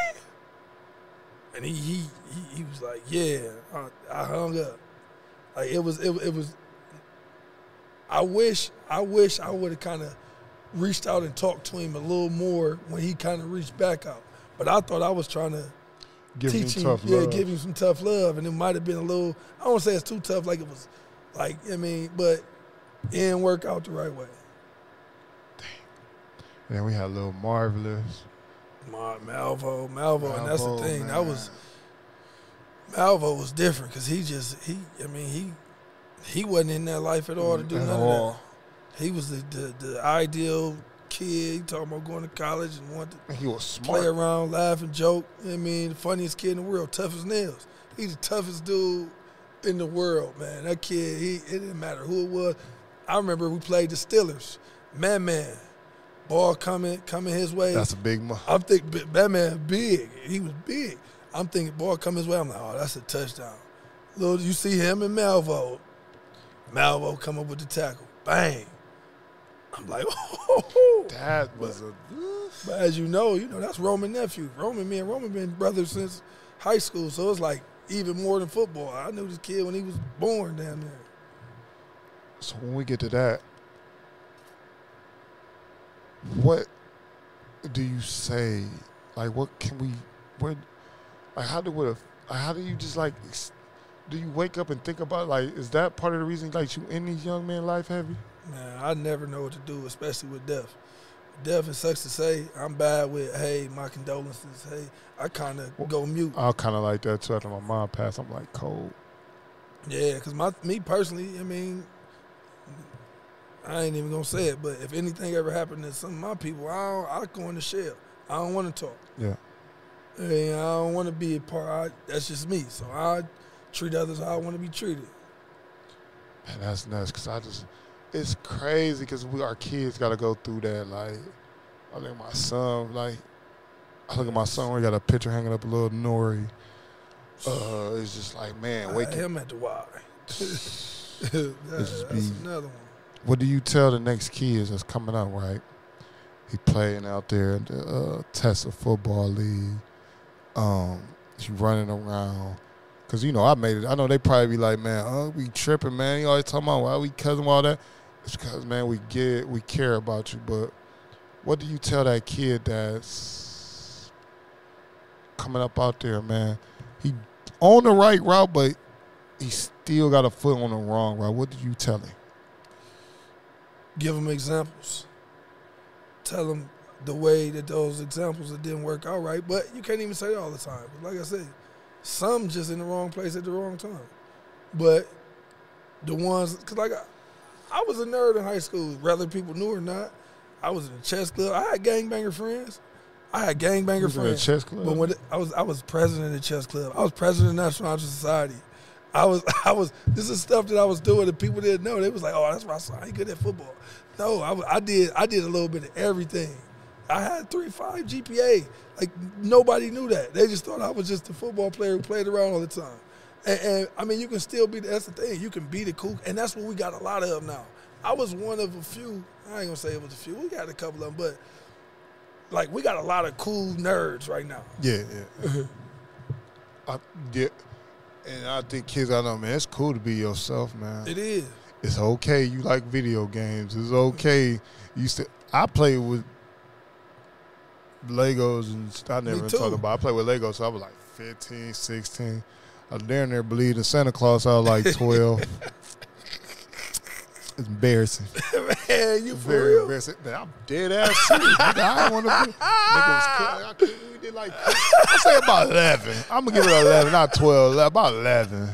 and he he he, he was like, "Yeah," I, I hung up. Like it was it, it was. I wish I wish I would have kind of reached out and talked to him a little more when he kind of reached back out. But I thought I was trying to Give teach him him, yeah, love. give him some tough love, and it might have been a little. I don't say it's too tough, like it was, like I mean, but it didn't work out the right way. And then we had little Marvelous. My Malvo, Malvo, and that's the thing. man. That was Malvo was different because he just he. I mean he he wasn't in that life at all to mm, do At none of that. He was the, the the ideal kid. He talking about going to college and wanted to He was play around, laugh and joke. I mean, the funniest kid in the world, tough as nails. He's the toughest dude in the world, man. That kid, he it didn't matter who it was. I remember we played the Steelers. Man, man, ball coming, coming his way. That's a big mo- I'm thinking that man big. He was big. I'm thinking ball coming his way. I'm like, oh, that's a touchdown. Little, you see him and Malvo. Malvo come up with the tackle. Bang. I'm like, oh. That was a. But as you know, you know that's Roman nephew. Roman, me and Roman been brothers since high school, so it's like even more than football. I knew this kid when he was born down there. So when we get to that, what do you say? Like, what can we? What? Like, how do what? How do you just like? Do you wake up and think about like? Is that part of the reason like you in these young men life heavy? Man, I never know what to do, especially with death. Death, it sucks to say. I'm bad with, hey, my condolences. Hey, I kind of go mute. I kind of like that too. After my mom passed, I'm like cold. Yeah, because my me personally, I mean, I ain't even gonna say it, but if anything ever happened to some of my people, I don't, I go in the shell. I don't want to talk. Yeah. And I don't want to be a part. I, that's just me. So I treat others how I want to be treated. Man, that's nuts. Cause I just, it's crazy. Cause we our kids got to go through that. Like, I look at my son. Like, I look at my son. We got a picture hanging up, a little Nori. Uh, it's just like, man, wake him at the Y. That's be- another one. What do you tell the next kids that's coming up, right? He playing out there in the uh, Tesla football league. Um, he running around. Cause you know I made it. I know they probably be like, man, uh, we tripping, man. You always talking about why we cousin all that. It's because man, we get we care about you. But what do you tell that kid that's coming up out there, man? He on the right route, but he still got a foot on the wrong route. What do you tell him? Give them examples. Tell them the way that those examples that didn't work out right. But you can't even say all the time. Like I said, some just in the wrong place at the wrong time. But the ones, cause like I, I was a nerd in high school, whether people knew or not. I was in the chess club. I had gangbanger friends. I had gangbanger was in a friends. chess club? But when I was, I was president of the chess club. I was president of the National Honor Society. I was, I was. This is stuff that I was doing that people didn't know. They was like, "Oh, that's my son. He good at football." No, I, I did. I did a little bit of everything. I had three five GPA. Like nobody knew that. They just thought I was just a football player who played around all the time. And, and I mean, you can still be. That's the thing. You can be the kook, and that's what we got a lot of now. I was one of a few. I ain't gonna say it was a few. We got a couple of them, but like we got a lot of cool nerds right now. Yeah, yeah. I, yeah. And I think kids, I know, man, it's cool to be yourself, man. It is. It's okay. You like video games. It's okay. You still. I play with Legos and st- I never talk about. I play with Legos. So I was like 15, 16. I was down there believing Santa Claus. I was like 12. It's embarrassing. Man, you for Very real? embarrassing. Man, I'm dead ass serious. nigga. I don't want to be. Nigga was. I couldn't- did like. I say about 11. I'm gonna give it 11, not 12. About 11.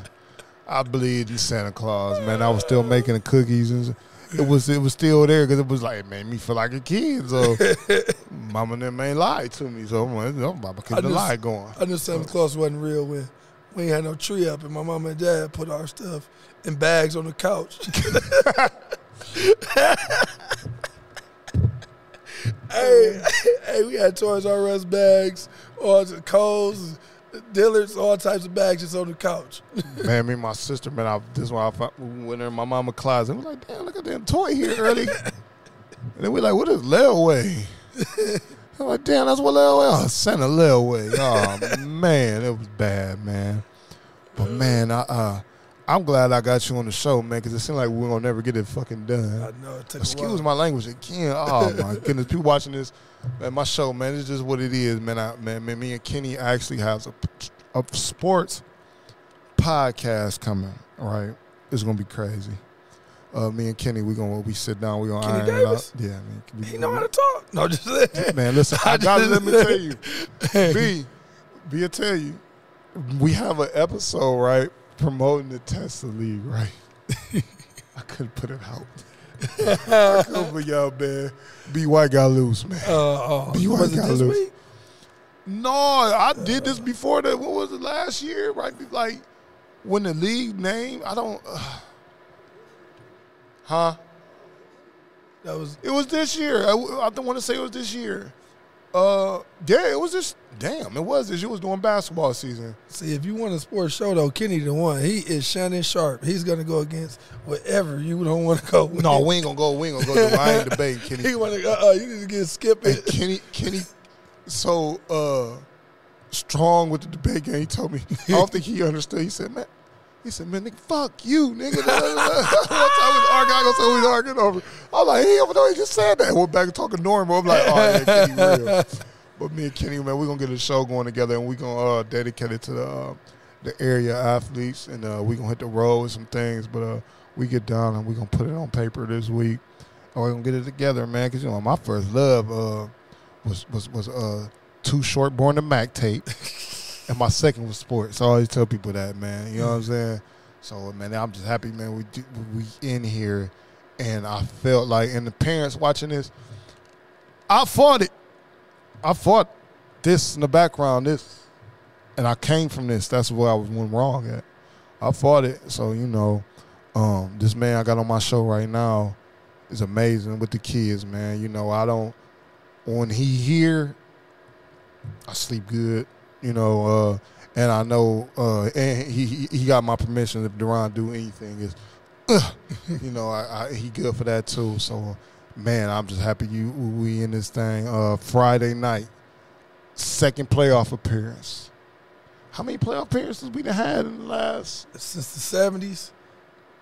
I believed in Santa Claus, man. I was still making the cookies and it was it was still there because it was like it made me feel like a kid. So mama and them ain't lied to me. So I'm like, I'm about to keep the lie going. I knew Santa Claus wasn't real when we had no tree up, and my mom and dad put our stuff in bags on the couch. hey, hey, we had Toys R Us bags, all the Kohl's, Dillard's, all types of bags just on the couch. man, me and my sister, man, I, this one I found, we went in my mama closet. we're like, damn, look at that toy here early. and then we're like, what is Lelway? I'm like, damn, that's what Lelway. Oh, Santa Lelway. Oh man, it was bad, man. But man, I uh, I'm glad I got you on the show, man, because it seemed like we we're gonna never get it fucking done. I know it took a Excuse my language again. Oh my goodness, people watching this, man. My show, man, it's just what it is, man. I, man, man, me and Kenny actually has a, a sports podcast coming. Right, it's gonna be crazy. Uh, me and Kenny, we gonna we sit down, we gonna Kenny iron it out. Yeah, man. we- He know how to talk. No, just saying. man, listen, I gotta let me tell you, B, B, I tell you, we have an episode right promoting the Tesla League, right? I couldn't put it out. I couldn't put y'all, man. B White got loose, man. Uh, oh, was it got loose. week? No, I did this before that. what was it last year? Right, like when the league name, I don't. Uh, huh? That was It was this year. I, I don't want to say it was this year. Uh, yeah, it was just Damn, it was this. year. It was doing basketball season. See, if you want a sports show though, Kenny the one. He is Shannon Sharpe. He's gonna go against whatever you don't want to go. With. No, we ain't gonna go. We ain't gonna go. Do, I ain't debating he Kenny. want to. Uh, uh, you need to get skip And it. Kenny, Kenny, so uh, strong with the debate game. He told me. I don't think he understood. He said, "Man, he said, man, nigga, fuck you, nigga." One time we was arguing. I gonna say we was arguing over. I'm like, he even though he just said that. Went back and talking normal. I'm like, oh yeah, Kenny real. But me and Kenny, man, we're gonna get a show going together, and we're gonna uh, dedicate it to the uh, the area athletes, and uh, we're gonna hit the road with some things. But uh, we get down and we're gonna put it on paper this week. And we're gonna get it together, man. Cause you know my first love uh, was was was uh, too short born to Mack tape, and my second was sports. So I always tell people that, man. You know what I'm saying? So man, I'm just happy, man. We do, we in here, and I felt like, and the parents watching this, I fought it. I fought this in the background, this, and I came from this. That's where I was went wrong at. I fought it, so you know, um, this man I got on my show right now is amazing with the kids, man. You know, I don't when he here, I sleep good. You know, uh, and I know, uh, and he he got my permission if Duran do anything is, you know, I, I he good for that too. So, man, I'm just happy you we in this thing. Uh, Friday night, second playoff appearance. How many playoff appearances we done had in the last? Since the seventies,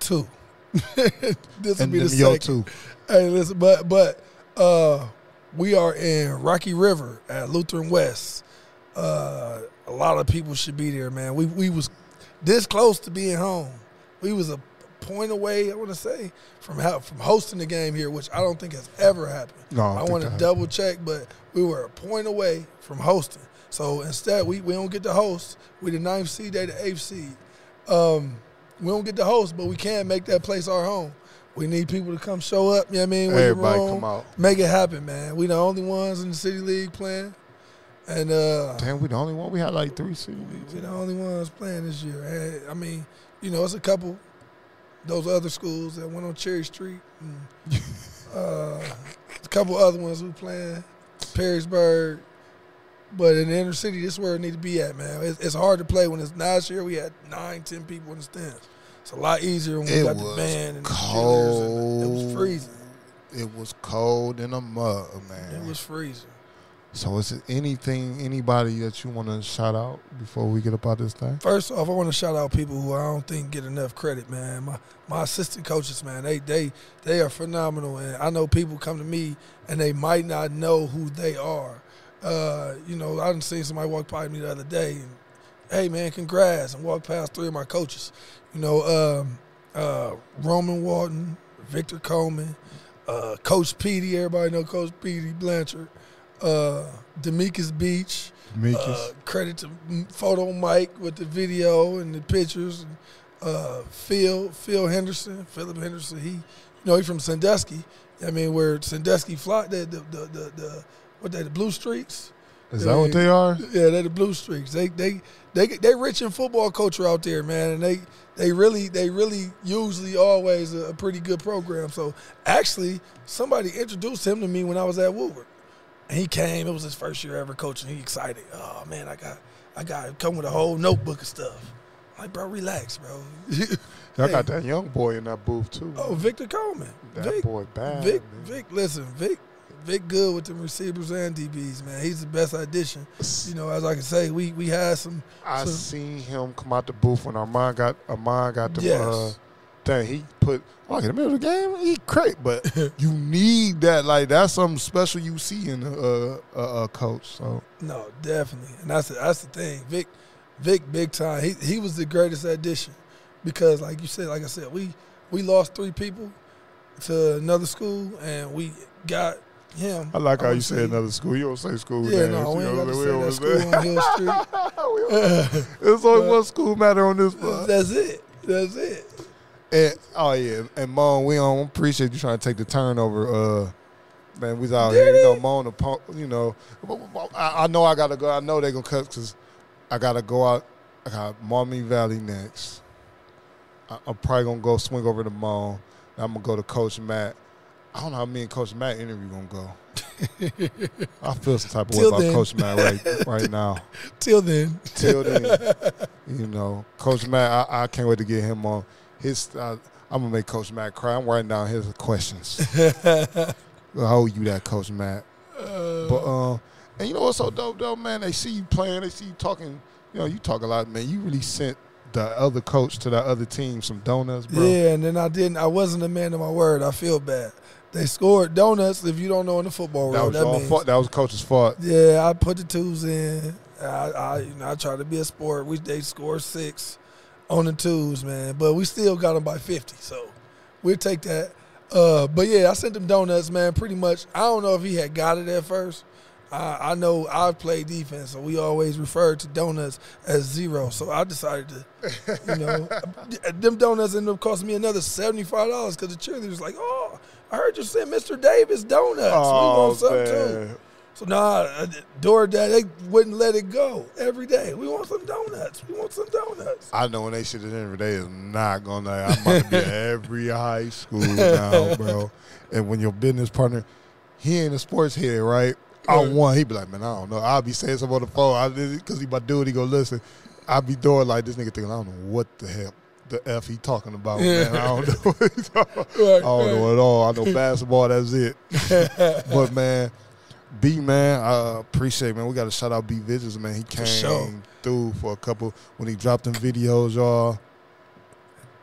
two. this will be the second. too. Hey, listen, but but uh, we are in Rocky River at Lutheran West. Uh, a lot of people should be there, man. We we was this close to being home. We was a point away, I want to say, from from hosting the game here, which I don't think has ever happened. No, I I want to double check, but we were a point away from hosting. So instead, we, we don't get to host. We the ninth seed, they the eighth seed. Um, we don't get to host, but we can make that place our home. We need people to come show up. You know what I mean? Everybody come out. Make it happen, man. We the only ones in the city league playing, and uh, Damn, we the only one. We had like three cities. we the only ones playing this year. I mean, you know, it's a couple those other schools that went on Cherry Street, and, uh, a couple other ones who playing Perrysburg. But in the inner city, this is where it need to be at, man. It's, it's hard to play when it's last year we had nine, ten people in the stands. It's a lot easier when we It got the band and the cheerleaders and it was freezing. It was cold in a mug, man. It was freezing. So is it anything, anybody that you want to shout out before we get about this thing? First off, I want to shout out people who I don't think get enough credit, man. My my assistant coaches, man, they they they are phenomenal, and I know people come to me and they might not know who they are. Uh, you know, I didn't see somebody walk by me the other day, and hey, man, congrats, and walk past three of my coaches. You know, um, uh, Roman Walton, Victor Coleman, uh, Coach Petey. Everybody know Coach Petey Blanchard uh, Demekus Beach. Demekus. Uh, credit to Photo Mike with the video and the pictures. And, uh, Phil Phil Henderson, Philip Henderson. He, you know, he's from Sandusky. I mean, where Sandusky fly the the the, the, the what they the Blue Streaks. Is that what they are? Yeah, they're the Blue Streaks. They they they they rich in football culture out there, man, and they they really they really usually always a, a pretty good program. So actually, somebody introduced him to me when I was at Woodward. And he came. It was his first year ever coaching. He excited. Oh man, I got, I got come with a whole notebook of stuff. I'm like, bro, relax, bro. Y'all got that young boy in that booth too. Oh, Victor Coleman. that Vic, boy bad. Vic, man. Vic, listen, Vic, Vic, good with the receivers and DBs, man. He's the best addition. You know, as I can say, we we had some. I some seen him come out the booth when Armand got Armand got the Yes. uh, thing. He put like in the middle of the game. He great, but you need that. Like that's something special you see in a, a, a, coach. So No, definitely, and that's the, that's the thing. Vic, Vic, big time. He he was the greatest addition because, like you said, like I said, we we lost three people to another school, and we got him. I like how you say another school. You don't say school Yeah, names. no, we ain't know, got to say that school on Hill Street. We don't- There's only one school matter on this. But. That's it. That's it. And, oh yeah, and Mon, we don't appreciate you trying to take the turnover. Uh, man, we was out here, you know, Mon, the you know. I, I know I gotta go. I know they gonna cut because I gotta go out. I got Maumee Valley next. I, I'm probably gonna go swing over to Mon. I'm gonna go to Coach Matt. I don't know how me and Coach Matt interview gonna go. I feel some type of way about. Coach Matt right right now. Till then, Till then, you know, Coach Matt, I, I can't wait to get him on. His, uh, I'm gonna make Coach Matt cry. I'm writing down his questions. I owe you that, Coach Matt. But um, and you know what's so dope, though, man? They see you playing, they see you talking. You know, you talk a lot, man. You really sent the other coach to the other team some donuts, bro. yeah. And then I didn't. I wasn't a man of my word. I feel bad. They scored donuts. If you don't know in the football that world, was that your means fault. That was coach's fault. Yeah, I put the twos in. I, I, you know, I try to be a sport. We they scored six on the twos, man, but we still got them by fifty, so we'll take that. Uh, but yeah, I sent them donuts, man. Pretty much. I don't know if he had got it at first. I, I know I've played defense, so we always referred to donuts as zero. So I decided to, you know, them donuts ended up costing me another seventy five dollars because the cheerleader was like, "Oh, I heard you send Mr. Davis donuts. we Oh, want some too." So nah, uh, DoorDash they wouldn't let it go every day. We want some donuts. We want some donuts. I know when they shit at every day is not gonna. I'm about to be at every high school now, bro. And when your business partner, he ain't a sports head, right? I one, he be like, man, I don't know. I'll be saying something on the phone. I because he do it. He go listen. I be doing like this nigga thinking, I don't know what the hell the f he talking about, man. I don't know. What he's talking about. I don't know at all. I know basketball. That's it. but man, B man, I appreciate man. We got to shout out B Visions, man. He came sure. through for a couple when he dropped them videos, y'all.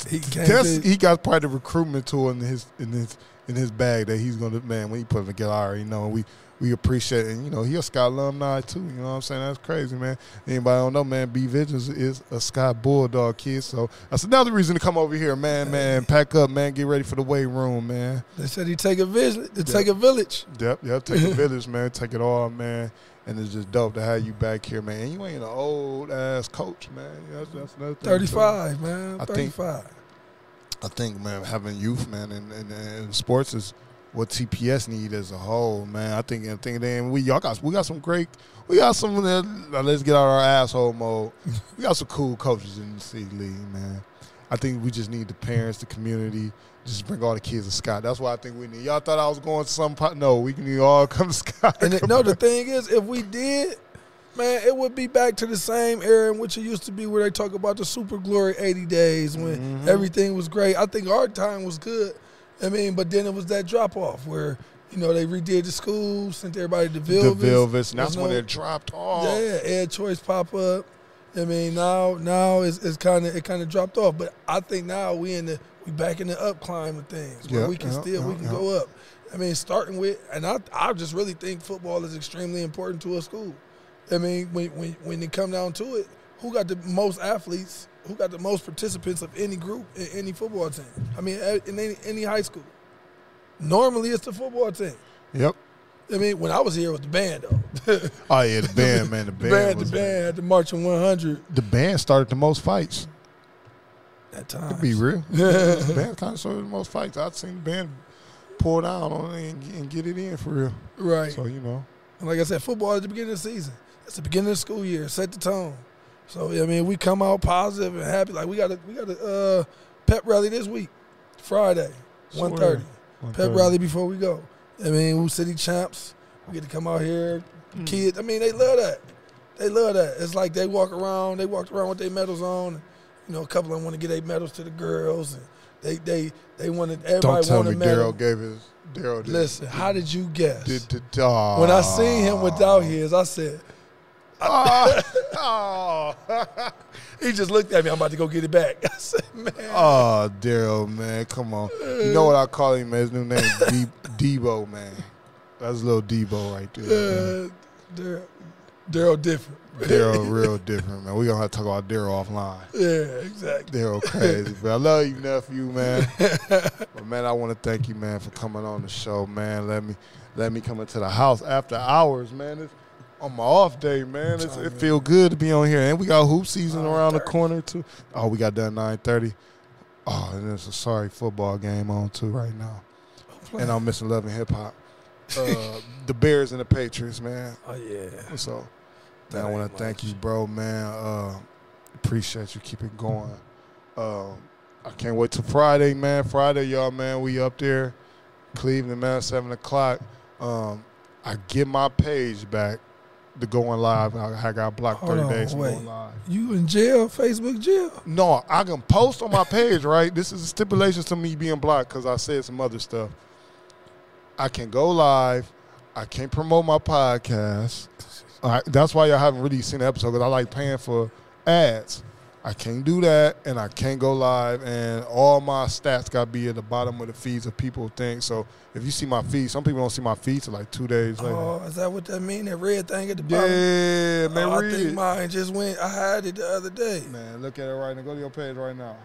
He That's, he got part of the recruitment tool in his in his in his bag that he's gonna man when he put it together. I already know we we appreciate it. And you know he a Scott alumni too. You know what I'm saying? That's crazy, man. Anybody don't know, man? B Visions is a Scott Bulldog kid, so that's another reason to come over here, man. Man, pack up, man. Get ready for the weight room, man. they said he take a visit. To take a village. Yep, yep. Take a village, man. Take it all, man. And it's just dope to have you back here, man. And you ain't an old ass coach, man. That's, that's another thing, too. Thirty five, man. I Thirty think- five. I think, man, having youth, man, and, and, and sports is what TPS need as a whole, man. I think, I think, then we y'all got we got some great, we got some. of the- now let's get out of our asshole mode. we got some cool coaches in the city league, man. I think we just need the parents, the community, just bring all the kids to Scott. That's what I think we need. Y'all thought I was going to some part. No, we can need all come to Scott. And it, no, the thing is, if we did, man, it would be back to the same era in which it used to be, where they talk about the super glory eighty days when Mhm. everything was great. I think our time was good. I mean, but then it was that drop off where You know, they redid the school, sent everybody to Vilvis. The Vilvis, and that's There's when it dropped off. Yeah, EdChoice pop up. I mean, now now it's, it's kind of it kind of dropped off, but I think now we in the we back in the up climb of things where Yeah, we can yeah, still we can go up. I mean, starting with, and I I just really think football is extremely important to a school. I mean, when when when it come down to it, who got the most athletes? Who got the most participants of any group in any football team? I mean, in any, any high school. Normally, it's the football team. Yep. I mean, when I was here, it was the band though. Oh yeah, the band, man. The band, the band. the band had the marching 100 The band started the most fights. at times. To be real, the band kind of started the most fights. I've seen the band pull down on it and, and get it in for real. Right. So you know, And like I said, football at the beginning of the season. It's the beginning of the school year. Set the tone. So I mean, we come out positive and happy. Like we got a we got a uh, pep rally this week, Friday, one thirty. Pep rally before we go. I mean, we city champs. We get to come out here. Mm. Kids. I mean, they love that. They love that. It's like they walk around. They walked around with their medals on. You know, a couple of them want to get their medals to the girls, and they they they wanted everybody Don't tell want me a medal. Daryl gave his Daryl. did- Listen, how did you guess? Did, did, oh. when I seen him without his, I said, Oh, oh, he just looked at me. I'm about to go get it back. I said, man. oh, Daryl, man, come on. You know what I call him? Man? His new name, D- Debo, man. That's a little Debo right there. Uh, Daryl, Daryl different. Daryl, real different, man. We gonna have to talk about Daryl offline. Yeah, exactly. Daryl crazy, but I love you, nephew, man. but man, I want to thank you, man, for coming on the show, man. Let me let me come into the house after hours, man. It's on my off day, man. It's, it feel good to be on here, and we got hoop season around the corner too. Oh, we got done nine thirty. Oh, and there's a sorry football game on too right now, and I'm missing love and hip hop. Uh, the Bears and the Patriots, man. Oh yeah. So, man, I want to thank you, bro, man. Uh, appreciate you. Keep it going. Um, I can't wait till Friday, man. Friday, y'all, man. We up there, Cleveland, man. Seven o'clock. Um, I get my page back to going live. I, I got blocked Hold thirty on, days from wait. going live. You in jail? Facebook jail? No, I can post on my page, right? This is a stipulation to me being blocked because I said some other stuff. I can go live. I can't promote my podcast. That's why y'all haven't really seen the episode because I like paying for ads. I can't do that, and I can't go live, and all my stats got to be at the bottom of the feeds of people think. So if you see my feed, some people don't see my feed till like two days later. Oh, is that what that mean? That red thing at the bottom? yeah, man, Oh, I think mine just went. I had it the other day. Man, look at it right now. Go to your page right now.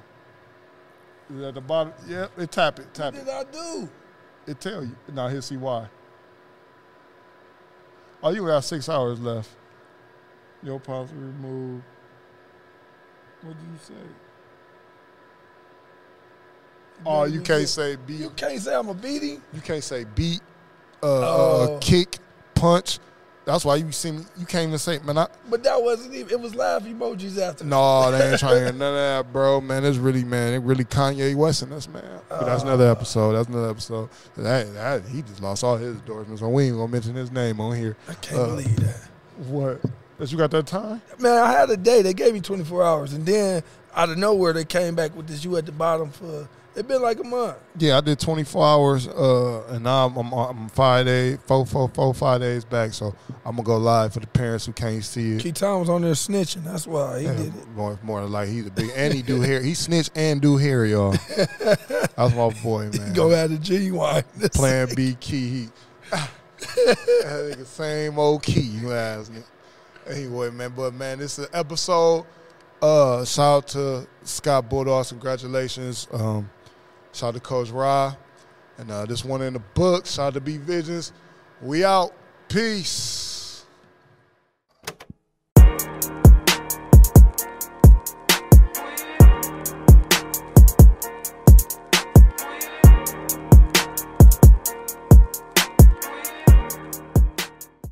Is it At the bottom, yep. It tap it, tap What it. did I do? It tell you. Now here's see why. Oh, you got six hours left. Your policy removed. What do you say? Oh, you can't say beat. You can't say I'm a beating. You can't say beat, uh, uh, Oh. kick, punch. That's why you see me. You can't even say, man. I, But that wasn't even. It was laugh emojis after. No, they ain't trying to hear none of that, bro. Man, it's really, man, it really Kanye West in us, man. But that's another episode. That's another episode. That, that he just lost all his endorsements, so we ain't gonna mention his name on here. I can't Uh, believe that. What? That you got that time? Man, I had a day. They gave me 24 hours, and then out of nowhere they came back with this. You at the bottom for. It been like a month. Yeah, I did 24 hours, uh, and now I'm, I'm, I'm five days, four, four, four, five days back. So I'm gonna go live for the parents who can't see it. Key Tom was on there snitching. That's why he Yeah, did it. More, more like he's a big, and he do hair. He snitch and do hair, y'all. That's my boy, man. Go out of genuine. Plan B key. He, that nigga same old key, you ask me. Anyway, man, but man, this is an episode. Uh, shout out to Scott Bulldogs, congratulations. Um, shout out to Coach Ra. And uh, this one in the book. Shout out to B Visions. We out. Peace.